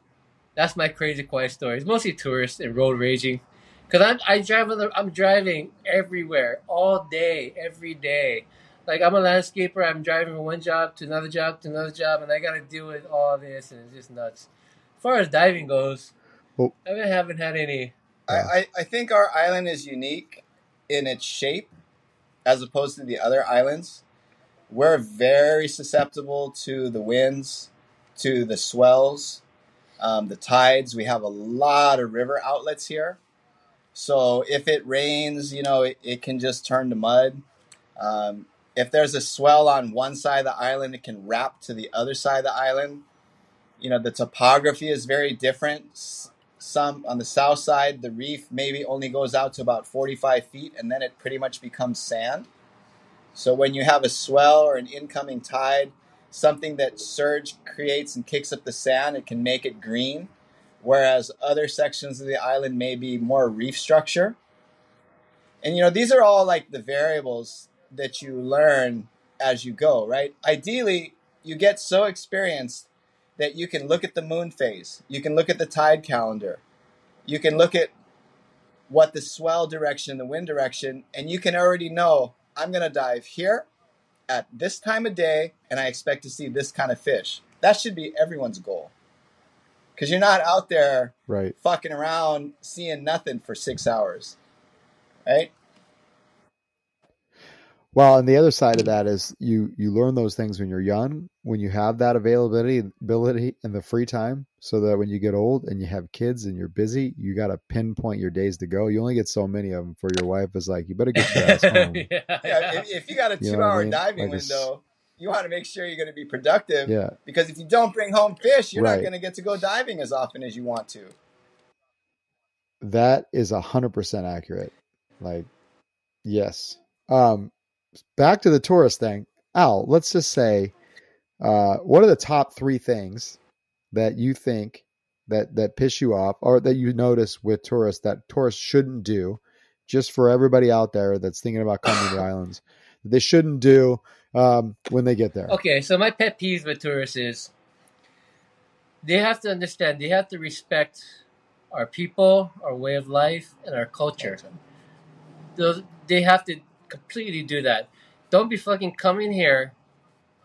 That's my crazy Kauai story. It's mostly tourists and road raging. Cause I'm I drive on the, I'm driving everywhere all day, every day. Like I'm a landscaper. I'm driving from one job to another job to another job, and I got to deal with all this, and it's just nuts. As far as diving goes, I haven't had any. I, I, I think our island is unique in its shape, as opposed to the other islands. We're very susceptible to the winds, to the swells, um, the tides. We have a lot of river outlets here so if it rains, you know, it, it can just turn to mud. Um, if there's a swell on one side of the island, it can wrap to the other side of the island. You know, the topography is very different. Some on the south side, the reef maybe only goes out to about 45 feet and then it pretty much becomes sand. So when you have a swell or an incoming tide, something that surge creates and kicks up the sand, it can make it green whereas other sections of the island may be more reef structure. And you know, these are all like the variables that you learn as you go, right? Ideally, you get so experienced that you can look at the moon phase, you can look at the tide calendar, you can look at what the swell direction, the wind direction, and you can already know I'm going to dive here at this time of day and I expect to see this kind of fish. That should be everyone's goal because you're not out there right fucking around seeing nothing for six hours, right? Well, and the other side of that is you you learn those things when you're young, when you have that availability, ability, and the free time, so that when you get old and you have kids and you're busy, you got to pinpoint your days to go. You only get so many of them. For your wife is like, you better get your ass home. yeah, Yeah, yeah. if, if you got a You know two what I hour mean? diving Like window, you want to make sure you're going to be productive. Yeah, Because if you don't bring home fish, you're Right. not going to get to go diving as often as you want to. that is a hundred percent accurate. Like, yes. Um, back to the tourist thing. Al, let's just say, uh, what are the top three things that you think that that piss you off, or that you notice with tourists that tourists shouldn't do, just for everybody out there that's thinking about coming to the islands, they shouldn't do um, when they get there? Okay, so my pet peeves with tourists is they have to understand, they have to respect our people, our way of life, and our culture. Those they have to completely do that. Don't be fucking coming here,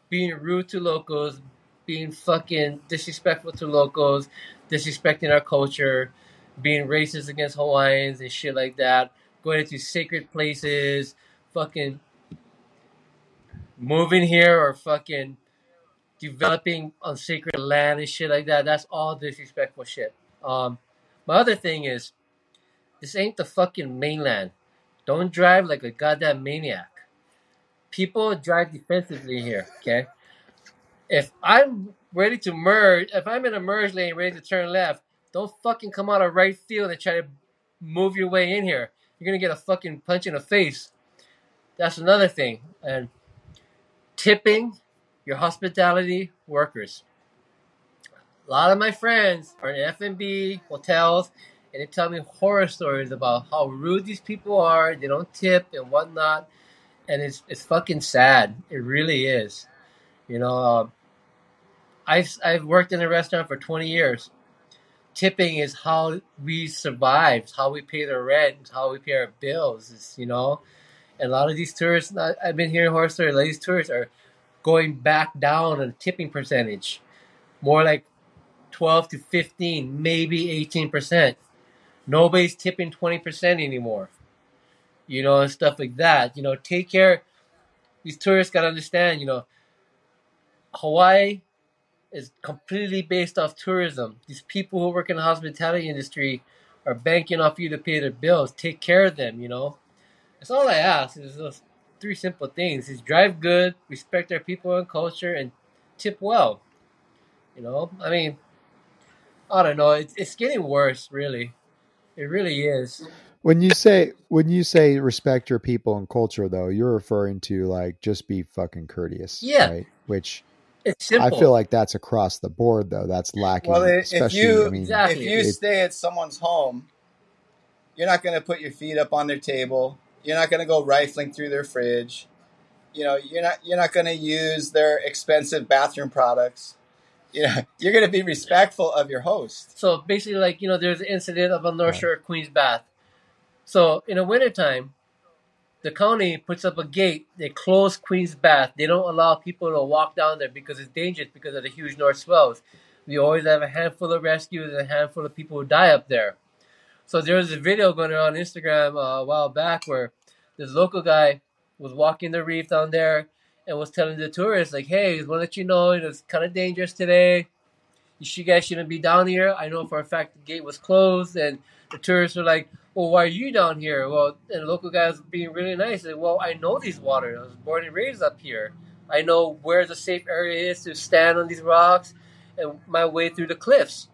being rude to locals, being fucking disrespectful to locals, disrespecting our culture, being racist against Hawaiians and shit like that. Going into sacred places, fucking moving here or fucking developing on sacred land and shit like that. That's all disrespectful shit. Um, my other thing is, this ain't the fucking mainland. Don't drive like a goddamn maniac. People drive defensively here, okay? If I'm ready to merge, if I'm in a merge lane ready to turn left, don't fucking come out of right field and try to move your way in here. You're gonna get a fucking punch in the face. That's another thing. And tipping your hospitality workers. A lot of my friends are in F&B hotels, and they tell me horror stories about how rude these people are. They don't tip and whatnot, and it's it's fucking sad. It really is. You know, um, I've I've worked in a restaurant for 20 years. Tipping is how we survive, how we pay the rent, how we pay our bills. You know, and a lot of these tourists, I've been hearing horror stories. These tourists are going back down on tipping percentage, more like 12 to 15, maybe 18%. Nobody's tipping 20% anymore, you know, and stuff like that. You know, take care. These tourists got to understand, you know, Hawaii is completely based off tourism. These people who work in the hospitality industry are banking off you to pay their bills. Take care of them, you know. That's all I ask is those three simple things: is drive good, respect our people and culture, and tip well. You know, I mean, I don't know. It's it's getting worse, really. It really is. When you say when you say respect your people and culture, though, you're referring to like just be fucking courteous, Yeah. right? Which It's simple. I feel like that's across the board, though. That's lacking. Well, i- if you- I mean, Exactly. If you It- stay at someone's home, you're not going to put your feet up on their table. You're not going to go rifling through their fridge. You know, you're not you're not going to use their expensive bathroom products. You know, you're going to be respectful of your host. So basically, like, you know, there's an incident of a North Shore Queens Bath. So in the wintertime, the county puts up a gate. They close Queens Bath. They don't allow people to walk down there because it's dangerous because of the huge north swells. We always have a handful of rescues and a handful of people who die up there. So there was a video going around Instagram uh, a while back where this local guy was walking the reef down there and was telling the tourists, like, hey, just want to let you know it's kind of dangerous today you guys shouldn't be down here. I know for a fact the gate was closed, and the tourists were like, "Well, why are you down here?" Well, and local guys was being really nice. Like, well, I know these waters. I was born and raised up here. I know where the safe area is to stand on these rocks and my way through the cliffs.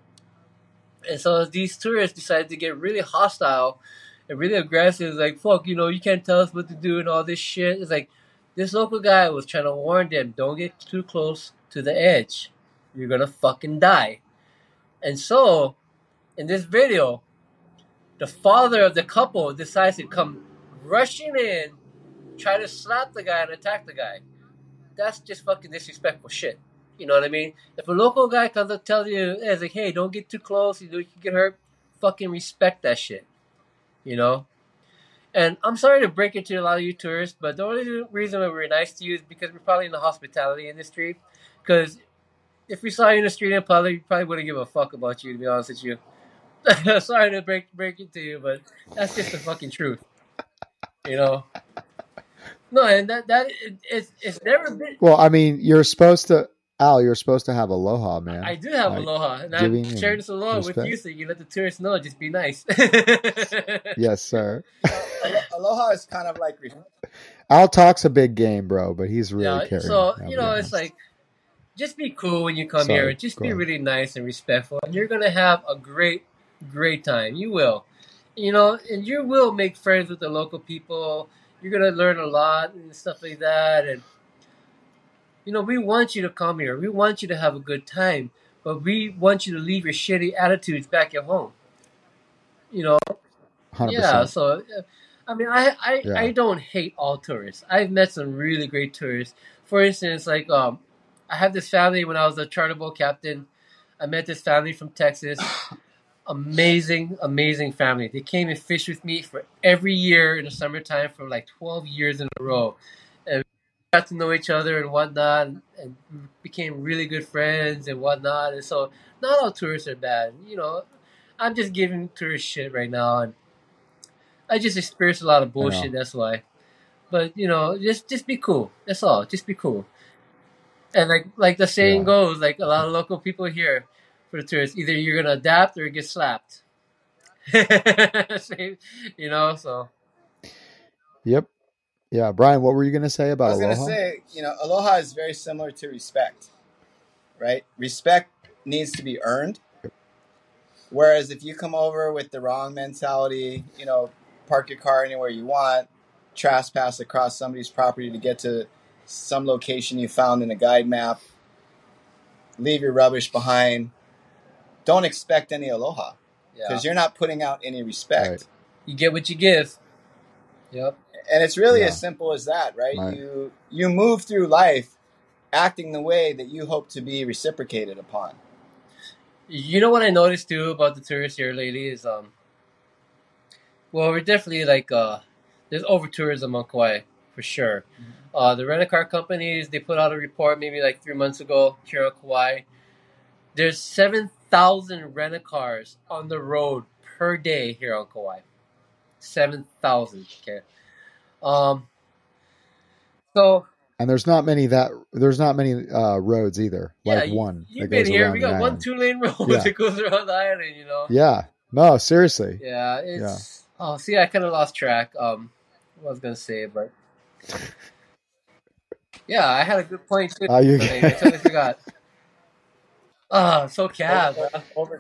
And so these tourists decided to get really hostile and really aggressive. Like, fuck, you know, you can't tell us what to do and all this shit. It's like this local guy was trying to warn them, don't get too close to the edge you're gonna fucking die. And so, in this video, the father of the couple decides to come rushing in, try to slap the guy and attack the guy. That's just fucking disrespectful shit. You know what I mean? If a local guy comes up tells you, hey, like, hey, don't get too close, you know you can get hurt, fucking respect that shit. You know? And I'm sorry to break it to a lot of you tourists, but the only reason we're nice to you is because we're probably in the hospitality industry. Because if we saw you in the street in public, we probably wouldn't give a fuck about you, to be honest with you. Sorry to break break it to you, but that's just the fucking truth. You know? No, and that that it, it's it's never been. Well, I mean, you're supposed to, Oh, Al. You're supposed to have aloha, man. I do have Like, aloha, and I'm sharing this aloha with respect. you, so you let the tourists know. Just be nice. Yes, sir. Aloha is kind of like re- Al talks a big game, bro, but he's really yeah. caring. So you be know, honest. it's like just be cool when you come Sorry, here. Just be ahead. really nice and respectful, and you're gonna have a great, great time. You will, you know, and you will make friends with the local people. You're gonna learn a lot and stuff like that, and you know, we want you to come here. We want you to have a good time, but we want you to leave your shitty attitudes back at home. You know, hundred yeah. So, I mean, I I, Yeah. I don't hate all tourists. I've met some really great tourists. For instance, like um, I have this family when I was a charter boat captain. I met this family from Texas. Amazing, amazing family. They came and fished with me for every year in the summertime for like twelve years in a row, got to know each other and whatnot, and, became really good friends and whatnot. And so, not all tourists are bad. You know, I'm just giving tourists shit right now, and I just experienced a lot of bullshit. That's why. But you know, just just be cool. That's all. Just be cool. And like like the saying Yeah. goes, like a lot of local people here for the tourists, either you're gonna adapt or get slapped. You know, so Yep. Yeah, Brian, what were you gonna say about? It? I was going to say, you know, aloha is very similar to respect, right? Respect needs to be earned. Whereas if you come over with the wrong mentality, you know, park your car anywhere you want, trespass across somebody's property to get to some location you found in a guide map, leave your rubbish behind, don't expect any aloha yeah, because you're not putting out any respect. Right. you get what you give. Yep. And it's really Yeah. as simple as that right Right. you you move through life acting the way that you hope to be reciprocated upon You know what I noticed too about the tourists here lately is um well we're definitely like uh there's over tourism on Kauai for sure. Uh the rental car companies they put out a report maybe like three months ago here on Kauai. There's seven thousand rental cars on the road per day here on Kauai. Seven thousand, okay. Um so And there's not many that there's not many uh, roads either. yeah, like you, one you've been goes here. We got one two lane road Yeah. that goes around the island, you know. Yeah. No, seriously. Yeah, it's. Oh, see, I kind of lost track. Um, what I was gonna say, but yeah, I had a good point too. Uh, you- I totally forgot. Ah, so cab.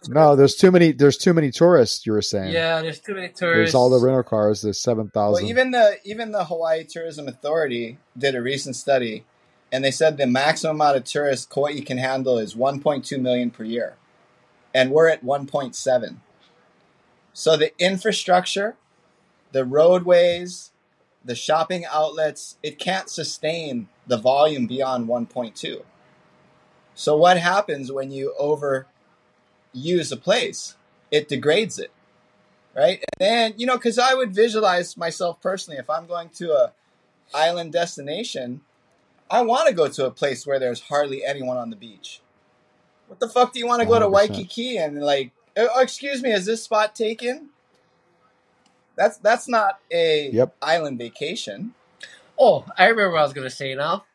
No, there's too many. There's too many tourists. You were saying. Yeah, there's too many tourists. There's all the rental cars. There's seven thousand. well even the even the hawaii tourism authority did a recent study and they said the maximum amount of tourists kauai can handle is 1.2 million per year and we're at 1.7 so the infrastructure the roadways the shopping outlets it can't sustain the volume beyond 1.2 so what happens when you overuse a place it degrades it right and then you know because i would visualize myself personally if i'm going to a island destination i want to go to a place where there's hardly anyone on the beach what the fuck do you want to go to 100%. waikiki and like uh, oh excuse me is this spot taken that's that's not a Yep. island vacation Oh, I remember what I was gonna say now.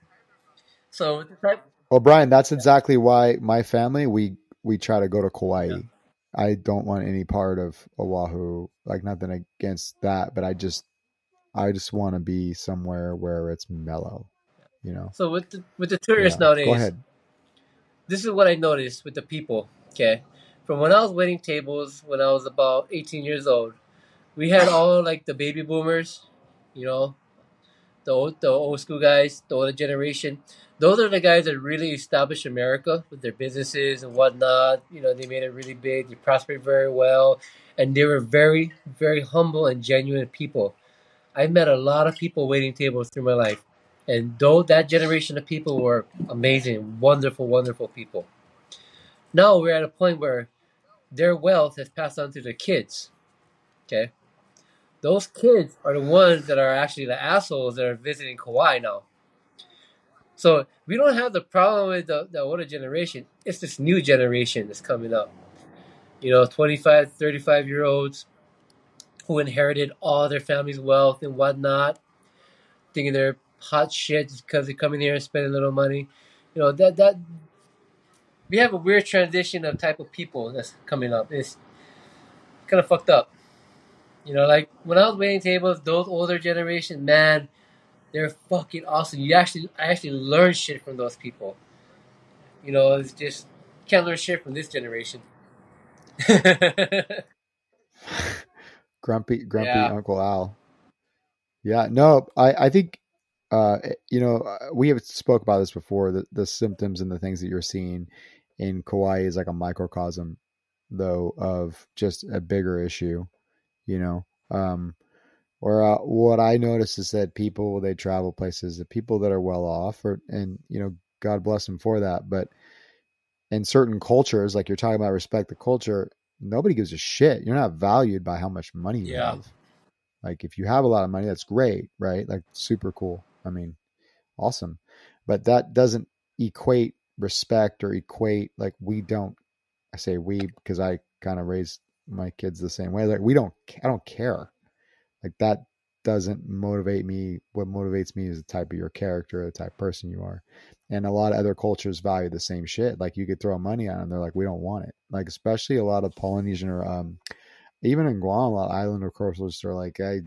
So the type- Well, Brian, that's exactly why my family we we try to go to Kauai. Yeah. I don't want any part of Oahu. Like nothing against that, but I just I just want to be somewhere where it's mellow. You know. so with the with the tourists Yeah. nowadays, Go ahead. this is what I noticed with the people. Okay, from when I was waiting tables when I was about 18 years old, we had all like the baby boomers, you know, the old, the old school guys, the older generation. Those are the guys that really established America with their businesses and whatnot. You know, they made it really big. They prospered very well, and they were very, very humble and genuine people. I've met a lot of people waiting tables through my life, and though that generation of people were amazing, wonderful, wonderful people. Now we're at a point where their wealth has passed on to their kids. Okay, those kids are the ones that are actually the assholes that are visiting Kauai now. So we don't have the problem with the, the older generation. It's this new generation that's coming up. You know, 25, 35 year olds who inherited all their family's wealth and whatnot, thinking they're hot shit just because they're coming here and spend a little money. You know that that we have a weird transition of type of people that's coming up. It's kind of fucked up. You know, like when I was waiting tables, those older generation, man, they're fucking awesome. You actually, I actually learned shit from those people. You know, it's just can't learn shit from this generation. grumpy, grumpy Yeah. Uncle Al. Yeah, no, I, I think, uh, you know, uh, we have spoke about this before. The the symptoms and the things that you're seeing in Kauai is like a microcosm, though, of just a bigger issue. You know, um, or uh, what I notice is that people they travel places, the people that are well off, or and you know, God bless them for that, but in certain cultures, like you're talking about, respect the culture. Nobody gives a shit. You're not valued by how much money you Yeah. have. Like if you have a lot of money, that's great, right? Like super cool. I mean, awesome. But that doesn't equate respect or equate like we don't I say we because I kind of raised my kids the same way. Like we don't I don't care. Like that doesn't motivate me. What motivates me is the type of your character, the type of person you are. And a lot of other cultures value the same shit. Like you could throw money on them, they're like, we don't want it. Like especially a lot of Polynesian or um, even in Guam, a lot of islander cultures are like, I,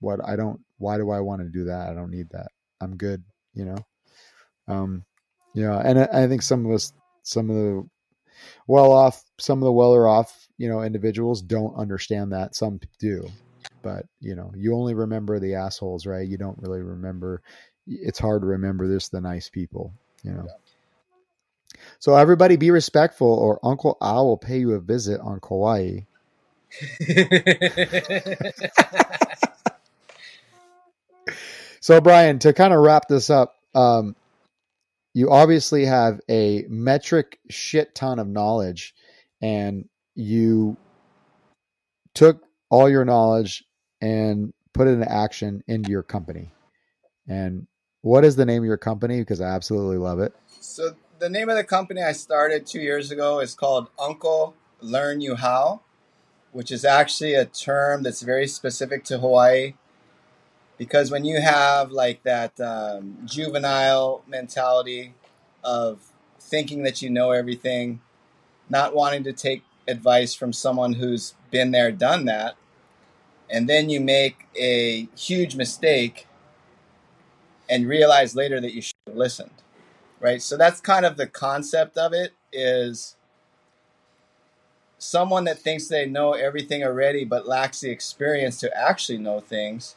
what I don't. Why do I want to do that? I don't need that. I'm good. You know. Um, know, and I, I think some of us, some of the well off, some of the weller off, you know, individuals don't understand that. Some do, but you know, you only remember the assholes, right? You don't really remember. It's hard to remember this the nice people, you know. So everybody be respectful, or Uncle Al will pay you a visit on Kauai. So Brian, to kind of wrap this up, um, you obviously have a metric shit ton of knowledge, and you took all your knowledge and put it into action into your company. And what is the name of your company? Because I absolutely love it. So the name of the company I started two years ago is called Uncle Learn You How, which is actually a term that's very specific to Hawaii. Because when you have like that um, juvenile mentality of thinking that you know everything, not wanting to take advice from someone who's been there, done that, and then you make a huge mistake and realize later that you should have listened right? So that's kind of the concept of it is someone that thinks they know everything already but lacks the experience to actually know things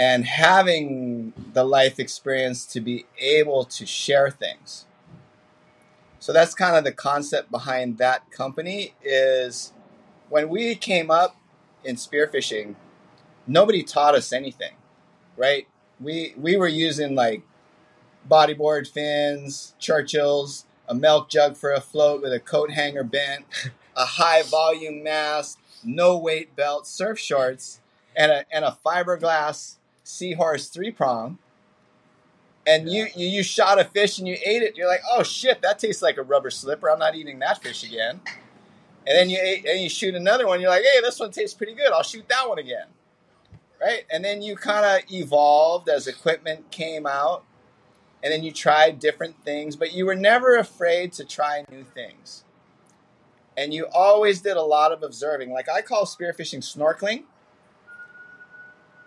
and having the life experience to be able to share things. So that's kind of the concept behind that company is when we came up in spearfishing nobody taught us anything right? We we were using like bodyboard fins, Churchills, a milk jug for a float with a coat hanger bent, a high volume mask, no weight belt, surf shorts, and a and a fiberglass seahorse three prong. And you, you you shot a fish and you ate it. You're like, oh shit, that tastes like a rubber slipper. I'm not eating that fish again. And then you ate, and you shoot another one. You're like, hey, this one tastes pretty good. I'll shoot that one again. Right? And then you kind of evolved as equipment came out and then you tried different things, but you were never afraid to try new things. And you always did a lot of observing. Like I call spearfishing snorkeling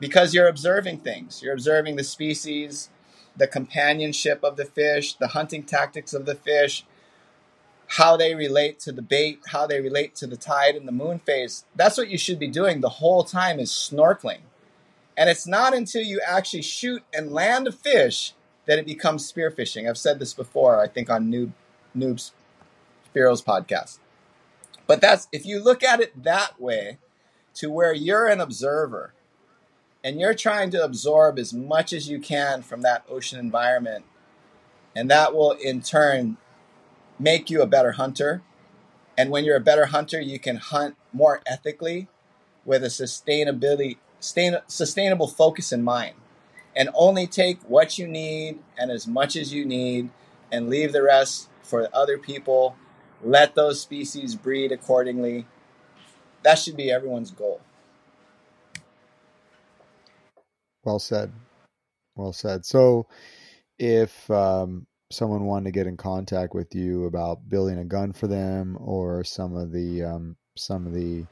because you're observing things. You're observing the species, the companionship of the fish, the hunting tactics of the fish, how they relate to the bait, how they relate to the tide and the moon phase. That's what you should be doing the whole time is snorkeling. And it's not until you actually shoot and land a fish that it becomes spearfishing. I've said this before, I think on Noob Noob's Spiro's podcast. But that's if you look at it that way, to where you're an observer and you're trying to absorb as much as you can from that ocean environment, and that will in turn make you a better hunter. And when you're a better hunter, you can hunt more ethically with a sustainability sustain, sustainable focus in mind and only take what you need and as much as you need and leave the rest for other people. Let those species breed accordingly. That should be everyone's goal. Well said. Well said. So, if um, someone wanted to get in contact with you about building a gun for them, or some of the um, some of the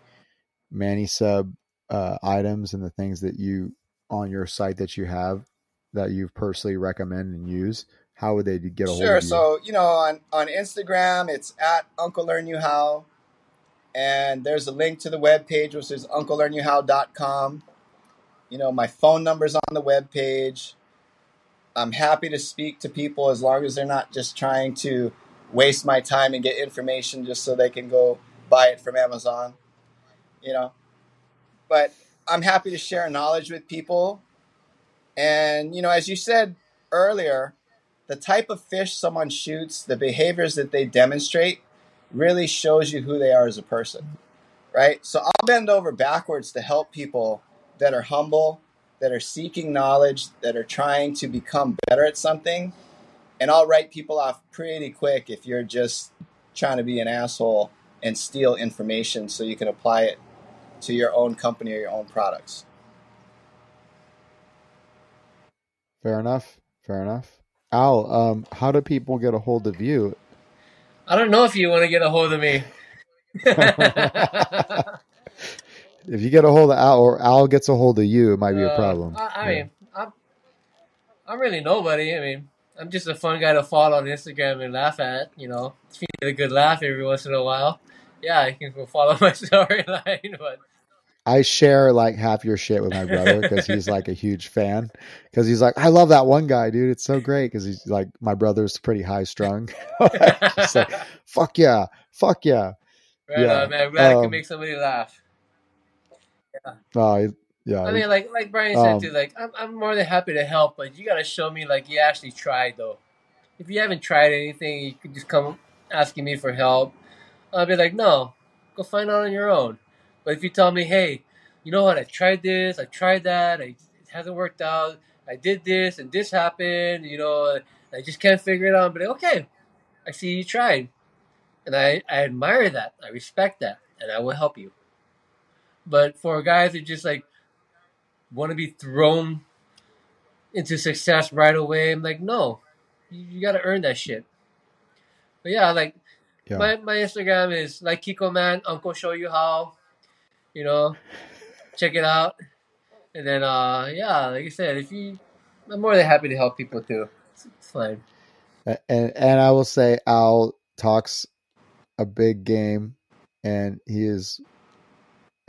Manny sub uh, items and the things that you on your site that you have that you personally recommend and use, how would they get a hold Sure. of you? So you know, on on Instagram, it's at Uncle Learn You How, and there's a link to the web page, which is uncle learn you UncleLearnYouHow.com. You know, my phone number's on the web page. I'm happy to speak to people as long as they're not just trying to waste my time and get information just so they can go buy it from Amazon. You know, but I'm happy to share knowledge with people. And you know, as you said earlier, the type of fish someone shoots, the behaviors that they demonstrate, really shows you who they are as a person, right? So I'll bend over backwards to help people that are humble, that are seeking knowledge, that are trying to become better at something. And I'll write people off pretty quick if you're just trying to be an asshole and steal information so you can apply it to your own company or your own products. Fair enough. Fair enough. Al, um, how do people get a hold of you? I don't know if you want to get a hold of me. If you get a hold of Al or Al gets a hold of you, it might be a Uh, problem. I, I Yeah. mean, I'm, I'm really nobody. I mean, I'm just a fun guy to follow on Instagram and laugh at. You know, if you get a good laugh every once in a while, yeah, you can go follow my storyline. But I share like half your shit with my brother because he's like a huge fan. Because he's like, I love that one guy, dude. It's so great. Because he's like, my brother's pretty high strung. Like, fuck yeah, fuck yeah. right Yeah, on, man. I'm glad I um, can make somebody laugh. He- yeah. I mean, like like Brian said Um, too. Like I'm, I'm more than happy to help, but you gotta show me like you actually tried though. If you haven't tried anything, you could just come asking me for help. I'll be like, no, go find out on your own. But if you tell me, hey, you know what? I tried this, I tried that, I, it hasn't worked out. I did this and this happened. You know, I just can't figure it out. But like, okay, I see you tried, and I I admire that. I respect that, and I will help you. But for guys that just like want to be thrown into success right away. I'm like, no, you, you got to earn that shit. But yeah, like yeah. my, my Instagram is like Kiko Man, Uncle Show You How. You know, check it out. And then, uh, yeah, like I said, if you, I'm more than happy to help people too. It's, it's fine. And and I will say Al talks a big game, and he is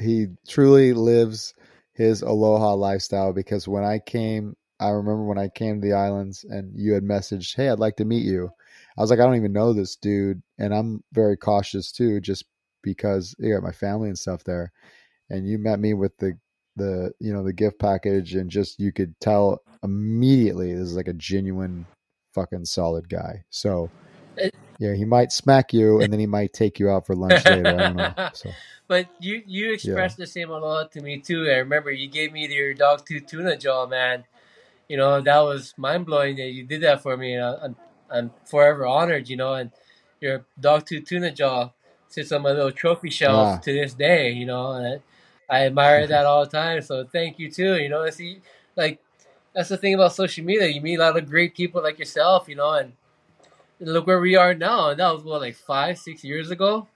he truly lives his aloha lifestyle. Because when I came, I remember when I came to the islands, and you had messaged, "Hey, I'd like to meet you." I was like, I don't even know this dude, and I'm very cautious too, just because you got my family and stuff there. And you met me with the the you know the gift package, and just you could tell immediately this is like a genuine fucking solid guy. So Yeah, he might smack you, and then he might take you out for lunch later. I don't know. So But you you expressed the same aloha to me too. I remember you gave me your dog tooth tuna jaw, man. You know that was mind blowing that you did that for me. And I'm I'm forever honored. You know, and your dog tooth tuna jaw sits on my little trophy shelf Ah. to this day. You know, and I, I admire that all the time. So thank you too. You know, see, like that's the thing about social media. You meet a lot of great people like yourself. You know, and look where we are now. That was what like five, six years ago.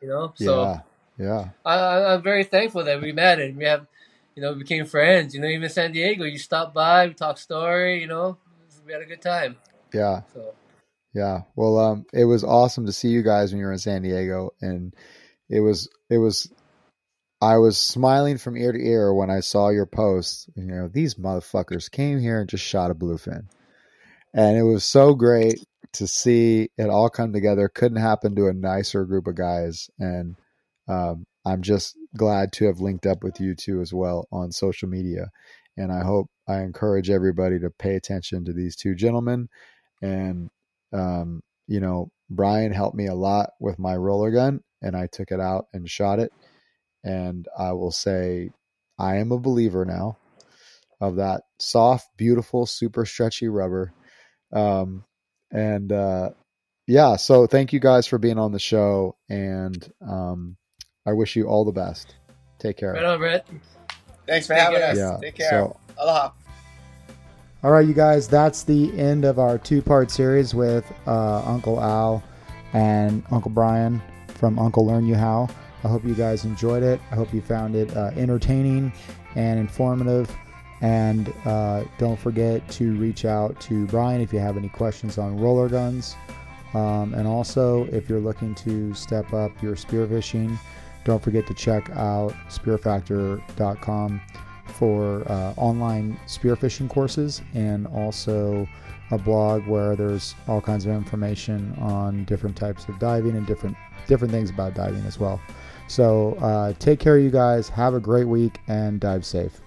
You know, so. yeah, yeah, I, I'm very thankful that we met and we have, you know, became friends. You know, even San Diego, you stopped by, we talked story. You know, we had a good time. yeah. So Yeah. Well, um, it was awesome to see you guys when you were in San Diego, and it was it was. I was smiling from ear to ear when I saw your post. You know, these motherfuckers came here and just shot a bluefin, and it was so great to see it all come together. Couldn't happen to a nicer group of guys, and um, I'm just glad to have linked up with you two as well on social media. And I hope I encourage everybody to pay attention to these two gentlemen and um, you know, Brian helped me a lot with my roller gun, and I took it out and shot it. And I will say, I am a believer now of that soft, beautiful, super stretchy rubber. Um, and uh, yeah, so thank you guys for being on the show, and um, I wish you all the best. Take care. right on, Brett. Thanks for Take having care. us. Yeah. Take care. So Aloha. All right, you guys, that's the end of our two part series with uh, Uncle Al and Uncle Brian from Uncle Learn You How. I hope you guys enjoyed it. I hope you found it uh, entertaining and informative. And uh, don't forget to reach out to Brian if you have any questions on roller guns. Um, and also, if you're looking to step up your spearfishing, don't forget to check out spearfactor.com for uh, online spearfishing courses and also a blog where there's all kinds of information on different types of diving and different different things about diving as well. So uh, take care, you guys. Have a great week and dive safe.